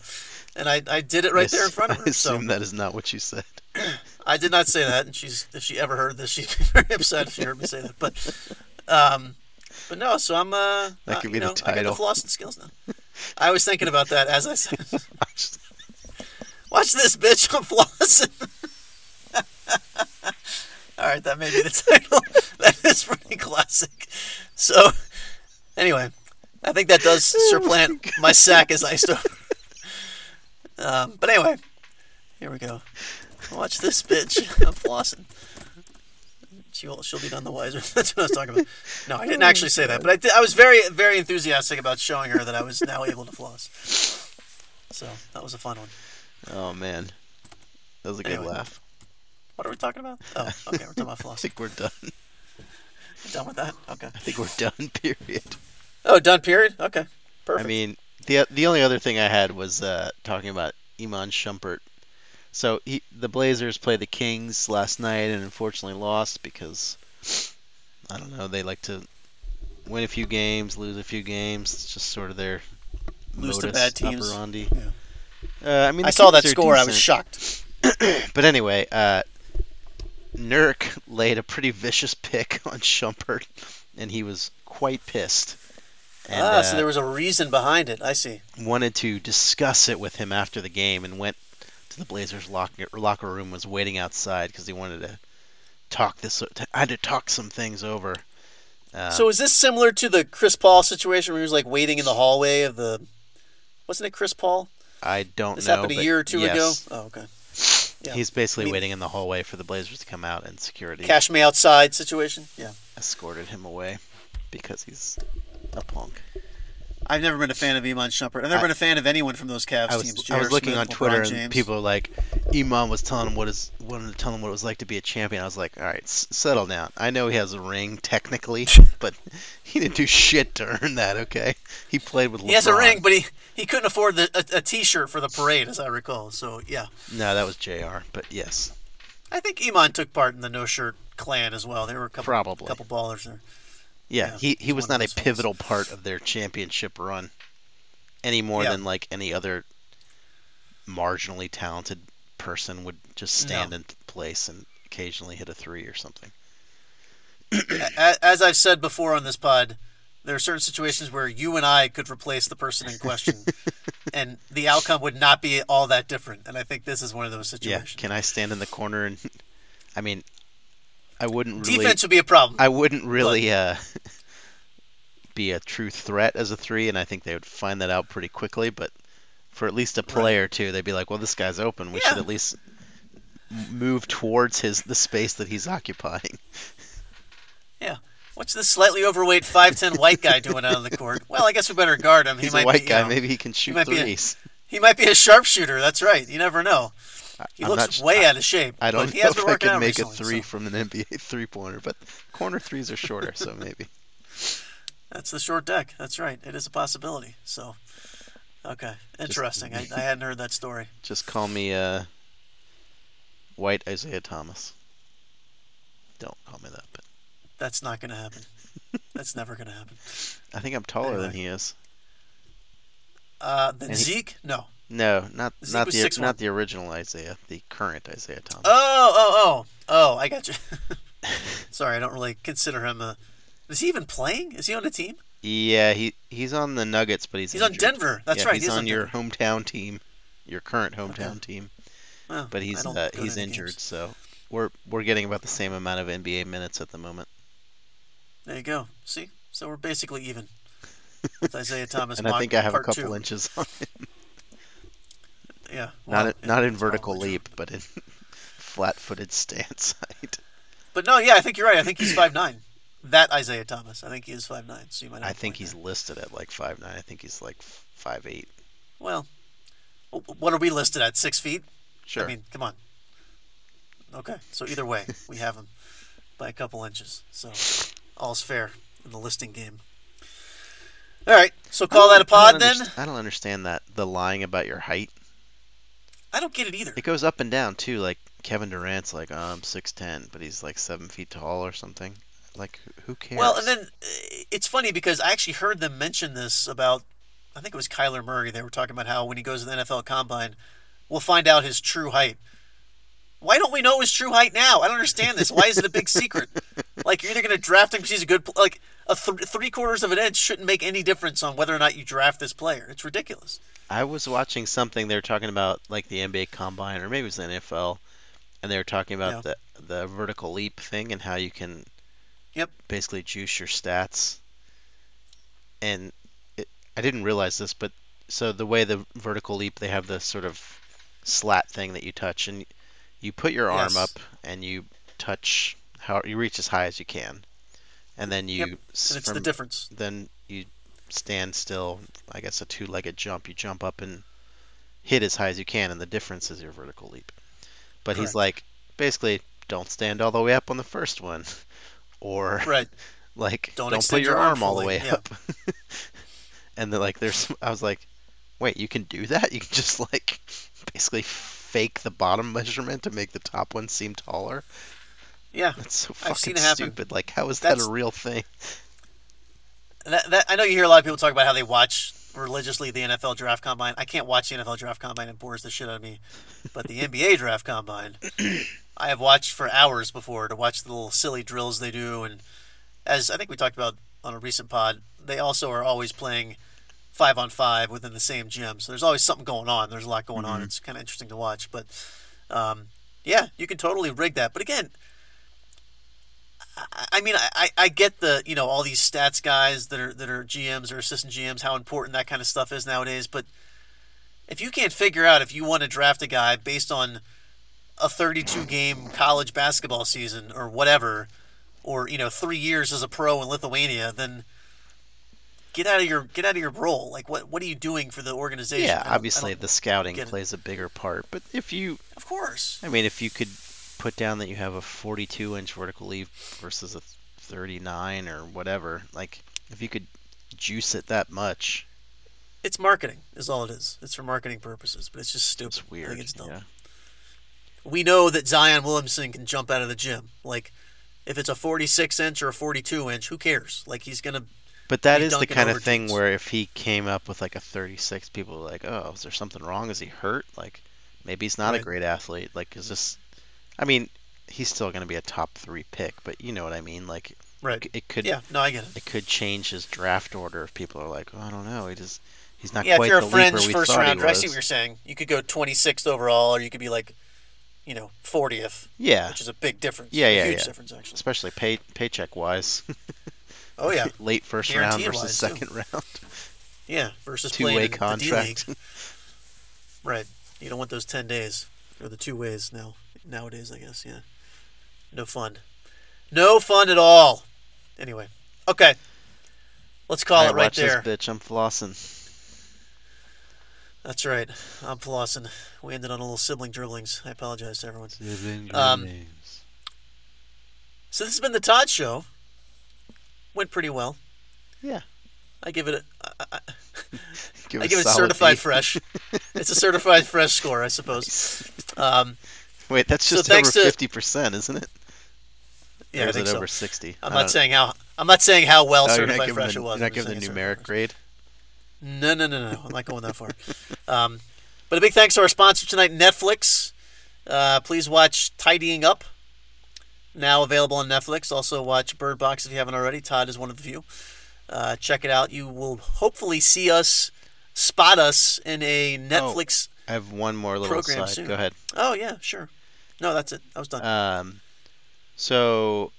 A: and I, I did it right there in front of her. So I
B: assume that is not what you said.
A: I did not say that, and she's if she ever heard this, she'd be very upset if she heard me say that. But, um, but no. So I'm uh,
B: That
A: uh,
B: could
A: you
B: be the
A: know, I got
B: title.
A: the flossing skills now. I was thinking about that as I said. Watch this, bitch! I'm flossing. All right, that may be the title. that is pretty classic. So, anyway, I think that does supplant my sack as I start. Um, but anyway, here we go. Watch this, bitch! I'm flossing. She'll she'll be none the wiser. That's what I was talking about. No, I didn't actually say that, but I did, I was very very enthusiastic about showing her that I was now able to floss. So that was a fun one.
B: Oh man, that was a good
A: Anyway.
B: laugh.
A: What are we talking about? Oh, okay, we're talking about
B: I
A: flossing.
B: think we're done.
A: Done with that? Okay.
B: I think we're done. Period.
A: Oh, done. Period. Okay. Perfect.
B: I mean, the the only other thing I had was uh, talking about Iman Shumpert. So he, the Blazers played the Kings last night and unfortunately lost because I don't know. They like to win a few games, lose a few games. It's just sort of their
A: Lose to bad teams.
B: operandi.
A: Yeah.
B: Uh, I mean,
A: I saw that score. I was shocked.
B: But anyway, uh, Nurk laid a pretty vicious pick on Shumpert, and he was quite pissed. And,
A: ah,
B: uh,
A: so there was a reason behind it. I see.
B: wanted to discuss it with him after the game, and went to the Blazers' locker locker room. Was waiting outside because he wanted to talk this. I had to talk some things over. Uh,
A: so is this similar to the Chris Paul situation where he was like waiting in the hallway of the? Wasn't it Chris Paul?
B: I don't
A: This
B: know.
A: This happened a year or two
B: yes,
A: ago. Oh, okay. yeah.
B: He's basically
A: I mean-
B: waiting in the hallway for the Blazers to come out, and security
A: Cash me outside situation. Yeah.
B: escorted him away because he's a punk.
A: I've never been a fan of Iman Shumpert. I've never
B: I-
A: been a fan of anyone from those Cavs
B: I was,
A: teams.
B: I was looking
A: Smith,
B: on Twitter and people were like, Iman was telling him what is wanted to tell him what it was like to be a champion. I was like, all right, s- settle down. I know he has a ring technically, but he didn't do shit to earn that. Okay, he played with. LeBron.
A: He has a ring, but he, he couldn't afford the, a, a T-shirt for the parade, as I recall. So yeah,
B: No, that was J.R. But yes,
A: I think Iman took part in the no shirt clan as well. There were a couple
B: Probably.
A: couple ballers there.
B: Yeah,
A: Yeah,
B: he he was not a
A: fellas.
B: pivotal part of their championship run, any more
A: Yeah.
B: than like any other marginally talented person would just stand
A: No.
B: in place and occasionally hit a three or something.
A: as I've said before on this pod, there are certain situations where you and I could replace the person in question, and the outcome would not be all that different. And I think this is one of those situations.
B: Yeah.
A: situations.
B: Can I stand in the corner and? I mean, I wouldn't really.
A: Defense would be a problem.
B: I wouldn't really uh, be a true threat as a three, and I think they would find that out pretty quickly. But for at least a play or two, they'd be like, "Well, this guy's open. We should at least move towards his the space that he's occupying." Yeah.
A: What's this slightly overweight five ten white guy doing out on the court? Well, I guess we better guard him. He
B: He's
A: might
B: a white
A: be,
B: guy.
A: know,
B: Maybe he can shoot
A: might be a-
B: threes.
A: he might be a sharpshooter. That's right. You never know. He
B: I'm
A: looks
B: not
A: way out of shape.
B: I don't
A: but he
B: know
A: has
B: if I can make a three
A: so
B: from an NBA three pointer, but corner threes are shorter, so maybe.
A: That's the short deck. That's right. It is a possibility. So, okay, interesting. I, I hadn't heard that story.
B: Just call me uh, White Isaiah Thomas. Don't call me that, but
A: That's not going to happen. That's never going to happen.
B: I think I'm taller than he is.
A: Uh, then
B: And he-
A: Zeke? No.
B: No, not not the
A: 6'1".
B: not the original Isaiah, the current Isaiah Thomas.
A: Oh, oh, oh, oh! I got you. Sorry, I don't really consider him a. Is he even playing? Is he on a team?
B: Yeah, he he's on the Nuggets, but he's
A: He's on. Denver. That's
B: yeah,
A: right.
B: He's,
A: He's
B: on,
A: on
B: your hometown team, your current hometown
A: Okay.
B: team.
A: Well,
B: But he's uh, he's injured,
A: games.
B: so we're we're getting about the same amount of NBA minutes at the moment.
A: There you go. See, so we're basically even with Isaiah Thomas.
B: and I think I have a couple
A: two.
B: inches on him.
A: Yeah.
B: Not
A: well,
B: in,
A: yeah,
B: not in vertical
A: probably true.
B: leap, but in flat-footed stance height.
A: But no, yeah, I think you're right. I think he's five nine. That Isaiah Thomas. I think he is five nine. So you might.
B: I
A: a
B: think he's listed at like five nine. I think he's like five eight.
A: well. What are we listed at? Six feet.
B: Sure.
A: I mean, come on. Okay, so either way, we have him by a couple inches. So all's fair in the listing game. All right, so call that a pod
B: don't
A: then.
B: I don't understand that the lying about your height.
A: I don't get it either.
B: It goes up and down too. Like Kevin Durant's like, oh, I'm six ten, but he's like seven feet tall or something. Like, who- cares?
A: Well, and then uh, it's funny because I actually heard them mention this about, I think it was Kyler Murray. They were talking about how when he goes to the NFL Combine, we'll find out his true height. Why don't we know his true height now? I don't understand this. Why is it a big secret? Like you're either going to draft him because he's a good, like a th- three quarters of an inch shouldn't make any difference on whether or not you draft this player. It's ridiculous.
B: I was watching something they were talking about like the NBA Combine or maybe it was the NFL, and they were talking about the the vertical leap thing and how you can,
A: Yep.
B: basically juice your stats. And it, I didn't realize this, but so the way the vertical leap, they have this sort of slat thing that you touch, and you put your arm up and you touch how you reach as high as you can, and then you
A: Yep. And it's
B: from-
A: the difference.
B: then you stand still. I guess a two-legged jump. You jump up and hit as high as you can, and the difference is your vertical leap. But he's like, basically, don't stand all the way up on the first one, or
A: Right.
B: like
A: Don't
B: don't, put your,
A: arm
B: arm all the way
A: yeah.
B: up. and then like there's, I was like, wait, you can do that? You can just like basically fake the bottom measurement to make the top one seem taller.
A: Yeah.
B: That's so
A: I've
B: fucking
A: seen it happen.
B: stupid. Like, how is that a real thing?
A: That, that, I know you hear a lot of people talk about how they watch religiously the NFL draft combine. I can't watch the NFL draft combine; it bores the shit out of me. But the NBA draft combine, I have watched for hours before to watch the little silly drills they do, and as I think we talked about on a recent pod, they also are always playing five on five within the same gym. So there's always something going on. There's a lot going on. It's kind of interesting to watch. But um, yeah, you can totally rig that. But again, I- mean, I, I- I get the you know all these stats guys that are that are GMs or assistant GMs, how important that kind of stuff is nowadays. But if you can't figure out if you want to draft a guy based on a 32 game college basketball season or whatever, or you know three years as a pro in Lithuania, then get out of your get out of your role. Like what what are you doing for the organization?
B: Yeah, obviously the scouting plays a bigger part. But if you,
A: of course.
B: I mean, if you could put down that you have a 42 inch vertical leap versus a 39 or whatever, like if you could juice it that much,
A: It's marketing, is all it is. It's for marketing purposes, but it's just stupid.
B: it's
A: I
B: weird.
A: think it's dumb.
B: yeah.
A: we know that Zion Williamson can jump out of the gym. Like, if it's a 46 inch or a 42 inch, who cares? Like, he's gonna.
B: But that is the kind of thing where if he came up with like a 36, people are like, "Oh, is there something wrong? Is he hurt? Like, maybe he's not
A: Right.
B: a great athlete. Like, is this? I mean, he's still going to be a top three pick, but you know what I mean. Like
A: Right.
B: it could
A: Yeah. No, I get it.
B: it could change his draft order if people are like, oh, I don't know, he just he's not
A: Yeah, if you're a fringe first rounder, I see what you're saying. You could go 26th overall, or you could be like, you know, 40th,
B: Yeah,
A: which is a big difference.
B: Yeah,
A: A
B: yeah,
A: huge
B: yeah.
A: difference actually.
B: especially pay paycheck wise.
A: Oh yeah,
B: late first round versus
A: wise, too.
B: second round.
A: yeah. Versus
B: two way contract.
A: Right. You don't want those 10 days or the two ways now nowadays. I guess. Yeah. No fun. No fun at all. Anyway. Okay. Let's call
B: All
A: it right
B: watch
A: there.
B: this bitch. I'm flossing.
A: That's right. I'm flossing. We ended on a little sibling dribblings. I apologize to everyone. Sibling Um, So this has been the Todd Show. Went pretty well.
B: Yeah.
A: I give it a, I, I,
B: Give
A: I give it certified
B: B.
A: fresh. it's a certified fresh score, I suppose. Um,
B: Wait, that's
A: So
B: just over fifty percent, isn't it?
A: yeah,
B: or
A: I
B: is
A: think
B: it
A: so.
B: over sixty?
A: I'm not saying how I'm not saying how well
B: Oh,
A: certified fresh
B: the,
A: it was.
B: You're not giving the numeric grade.
A: No, no, no, no. I'm not going that far. Um, but a big thanks to our sponsor tonight, Netflix. Uh, please watch Tidying Up, now available on Netflix. Also watch Bird Box if you haven't already. Todd is one of the few. Uh, check it out. You will hopefully see us, spot us in a Netflix.
B: Oh, I have one more little
A: Program soon.
B: Go ahead.
A: Oh, yeah, sure. No, that's it. I was done.
B: Um, so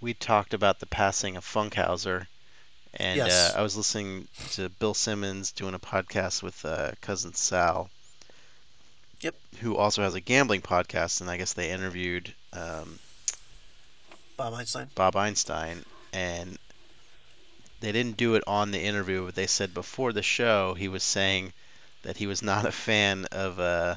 B: we talked about the passing of Funkhouser, and
A: Yes.
B: uh, I was listening to Bill Simmons doing a podcast with uh, cousin Sal.
A: Yep.
B: Who also has a gambling podcast, and I guess they interviewed um,
A: Bob Einstein.
B: Bob Einstein, and they didn't do it on the interview, but they said before the show he was saying that he was not a fan of uh,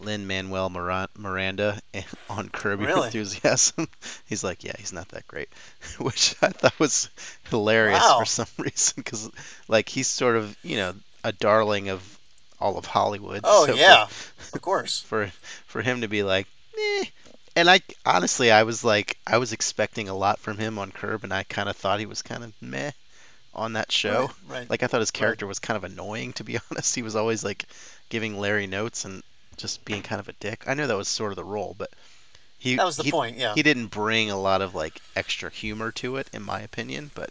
B: Lin Manuel Miranda on Curb Your
A: Really?
B: Enthusiasm. He's like, yeah, he's not that great, which I thought was hilarious
A: Wow.
B: for some reason because like he's sort of you know a darling of all of Hollywood.
A: Oh,
B: so for-
A: yeah, of course.
B: for for him to be like, eh. And I honestly, I was like, I was expecting a lot from him on Curb, and I kind of thought he was kind of meh on that show.
A: Right, right.
B: Like I thought his character was kind of annoying, to be honest. He was always like giving Larry notes and just being kind of a dick. I know that was sort of the role, but he
A: That was the
B: he,
A: point, yeah.
B: He didn't bring a lot of like extra humor to it, in my opinion. But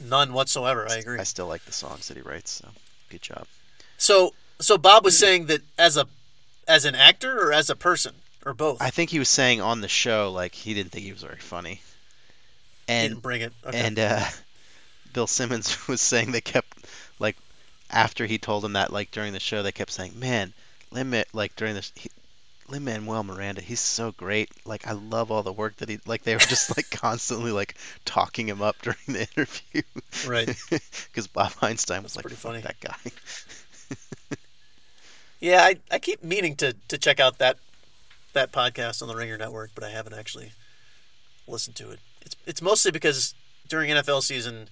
A: None whatsoever. I agree.
B: I still like the songs that he writes. So good job.
A: So, so Bob was saying that as a, as an actor or as a person or both.
B: I think he was saying on the show like he didn't think he was very funny. And
A: didn't bring it. Okay.
B: And uh, Bill Simmons was saying they kept like after he told him that like during the show they kept saying, "Man, Lin like during this he, Lin Manuel Miranda, he's so great. Like I love all the work that he like they were just like constantly like talking him up during the interview."
A: Right.
B: Because Bob Einstein was
A: That's
B: like,
A: pretty funny.
B: that guy."
A: Yeah, I, I keep meaning to, to check out that that podcast on the Ringer Network, but I haven't actually listened to it. It's it's mostly because during NFL season,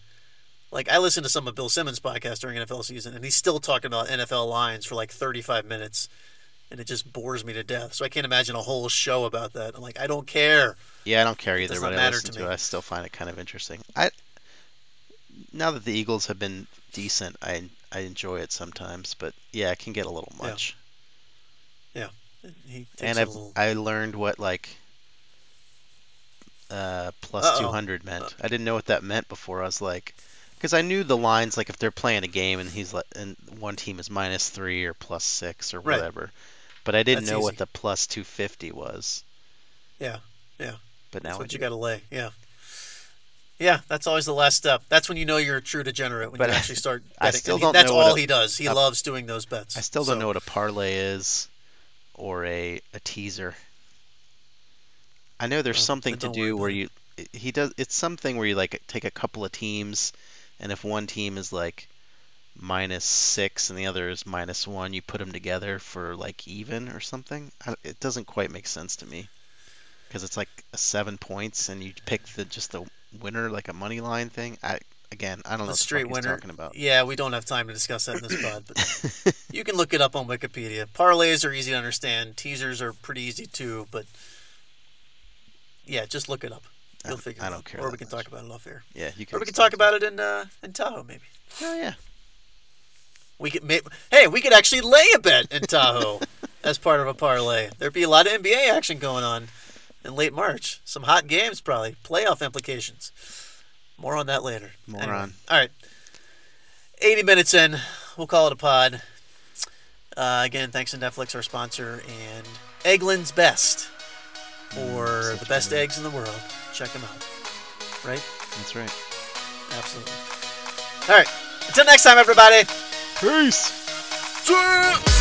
A: like I listened to some of Bill Simmons' podcast during NFL season, and he's still talking about NFL lines for like 35 minutes, and it just bores me to death. So I can't imagine a whole show about that. I'm like, I don't care.
B: Yeah, I don't care either, but I
A: matter
B: listen
A: to
B: it. I still find it kind of interesting. I now that the Eagles have been decent, I I enjoy it sometimes, but yeah, it can get a little
A: Yeah.
B: much.
A: He takes
B: and I've
A: little.
B: I learned what like uh, plus
A: Uh-oh.
B: 200 meant. I didn't know what that meant before. I was like, because I knew the lines like if they're playing a game and he's like, and one team is minus three or plus six or
A: Right.
B: whatever, but I didn't
A: That's
B: know what the plus 250 was.
A: Yeah, yeah.
B: But now
A: what you got to lay. Yeah. Yeah, that's always the last step. That's when you know you're a true degenerate when
B: But
A: you actually start.
B: I still
A: he-
B: don't
A: That's
B: know
A: all
B: a-
A: he does. He
B: a-
A: loves doing those bets.
B: I still don't
A: So-
B: know what a parlay is or a a teaser. I know there's
A: Oh,
B: something to do where you he does it's something where you like take a couple of teams and if one team is like minus 6 and the other is minus 1 you put them together for like even or something. It doesn't quite make sense to me because it's like 7 points and you pick the just the winner like a money line thing. I again, I don't know
A: The
B: what
A: straight
B: he's
A: winner.
B: talking about.
A: Yeah, we don't have time to discuss that in this pod, but you can look it up on Wikipedia. Parlays are easy to understand. Teasers are pretty easy too, but yeah, just look it up.
B: I-
A: figure.
B: I
A: it
B: don't care
A: Or we can
B: much.
A: talk about it off air.
B: yeah, you can
A: Or we can talk about it in uh, in Tahoe maybe.
B: Oh yeah.
A: We could may- hey, we could actually lay a bet in Tahoe as part of a parlay. There'd be a lot of NBA action going on. in late March. Some hot games, probably playoff implications. More on that later.
B: More
A: Anyway,
B: on.
A: All right. 80 minutes in. We'll call it a pod. Uh, again, thanks to Netflix, our sponsor, and Eggland's Best
B: Mm,
A: the best eggs in the world. Check them out. Right?
B: That's right.
A: Absolutely. All right. Until next time, everybody.
B: Peace.
A: See!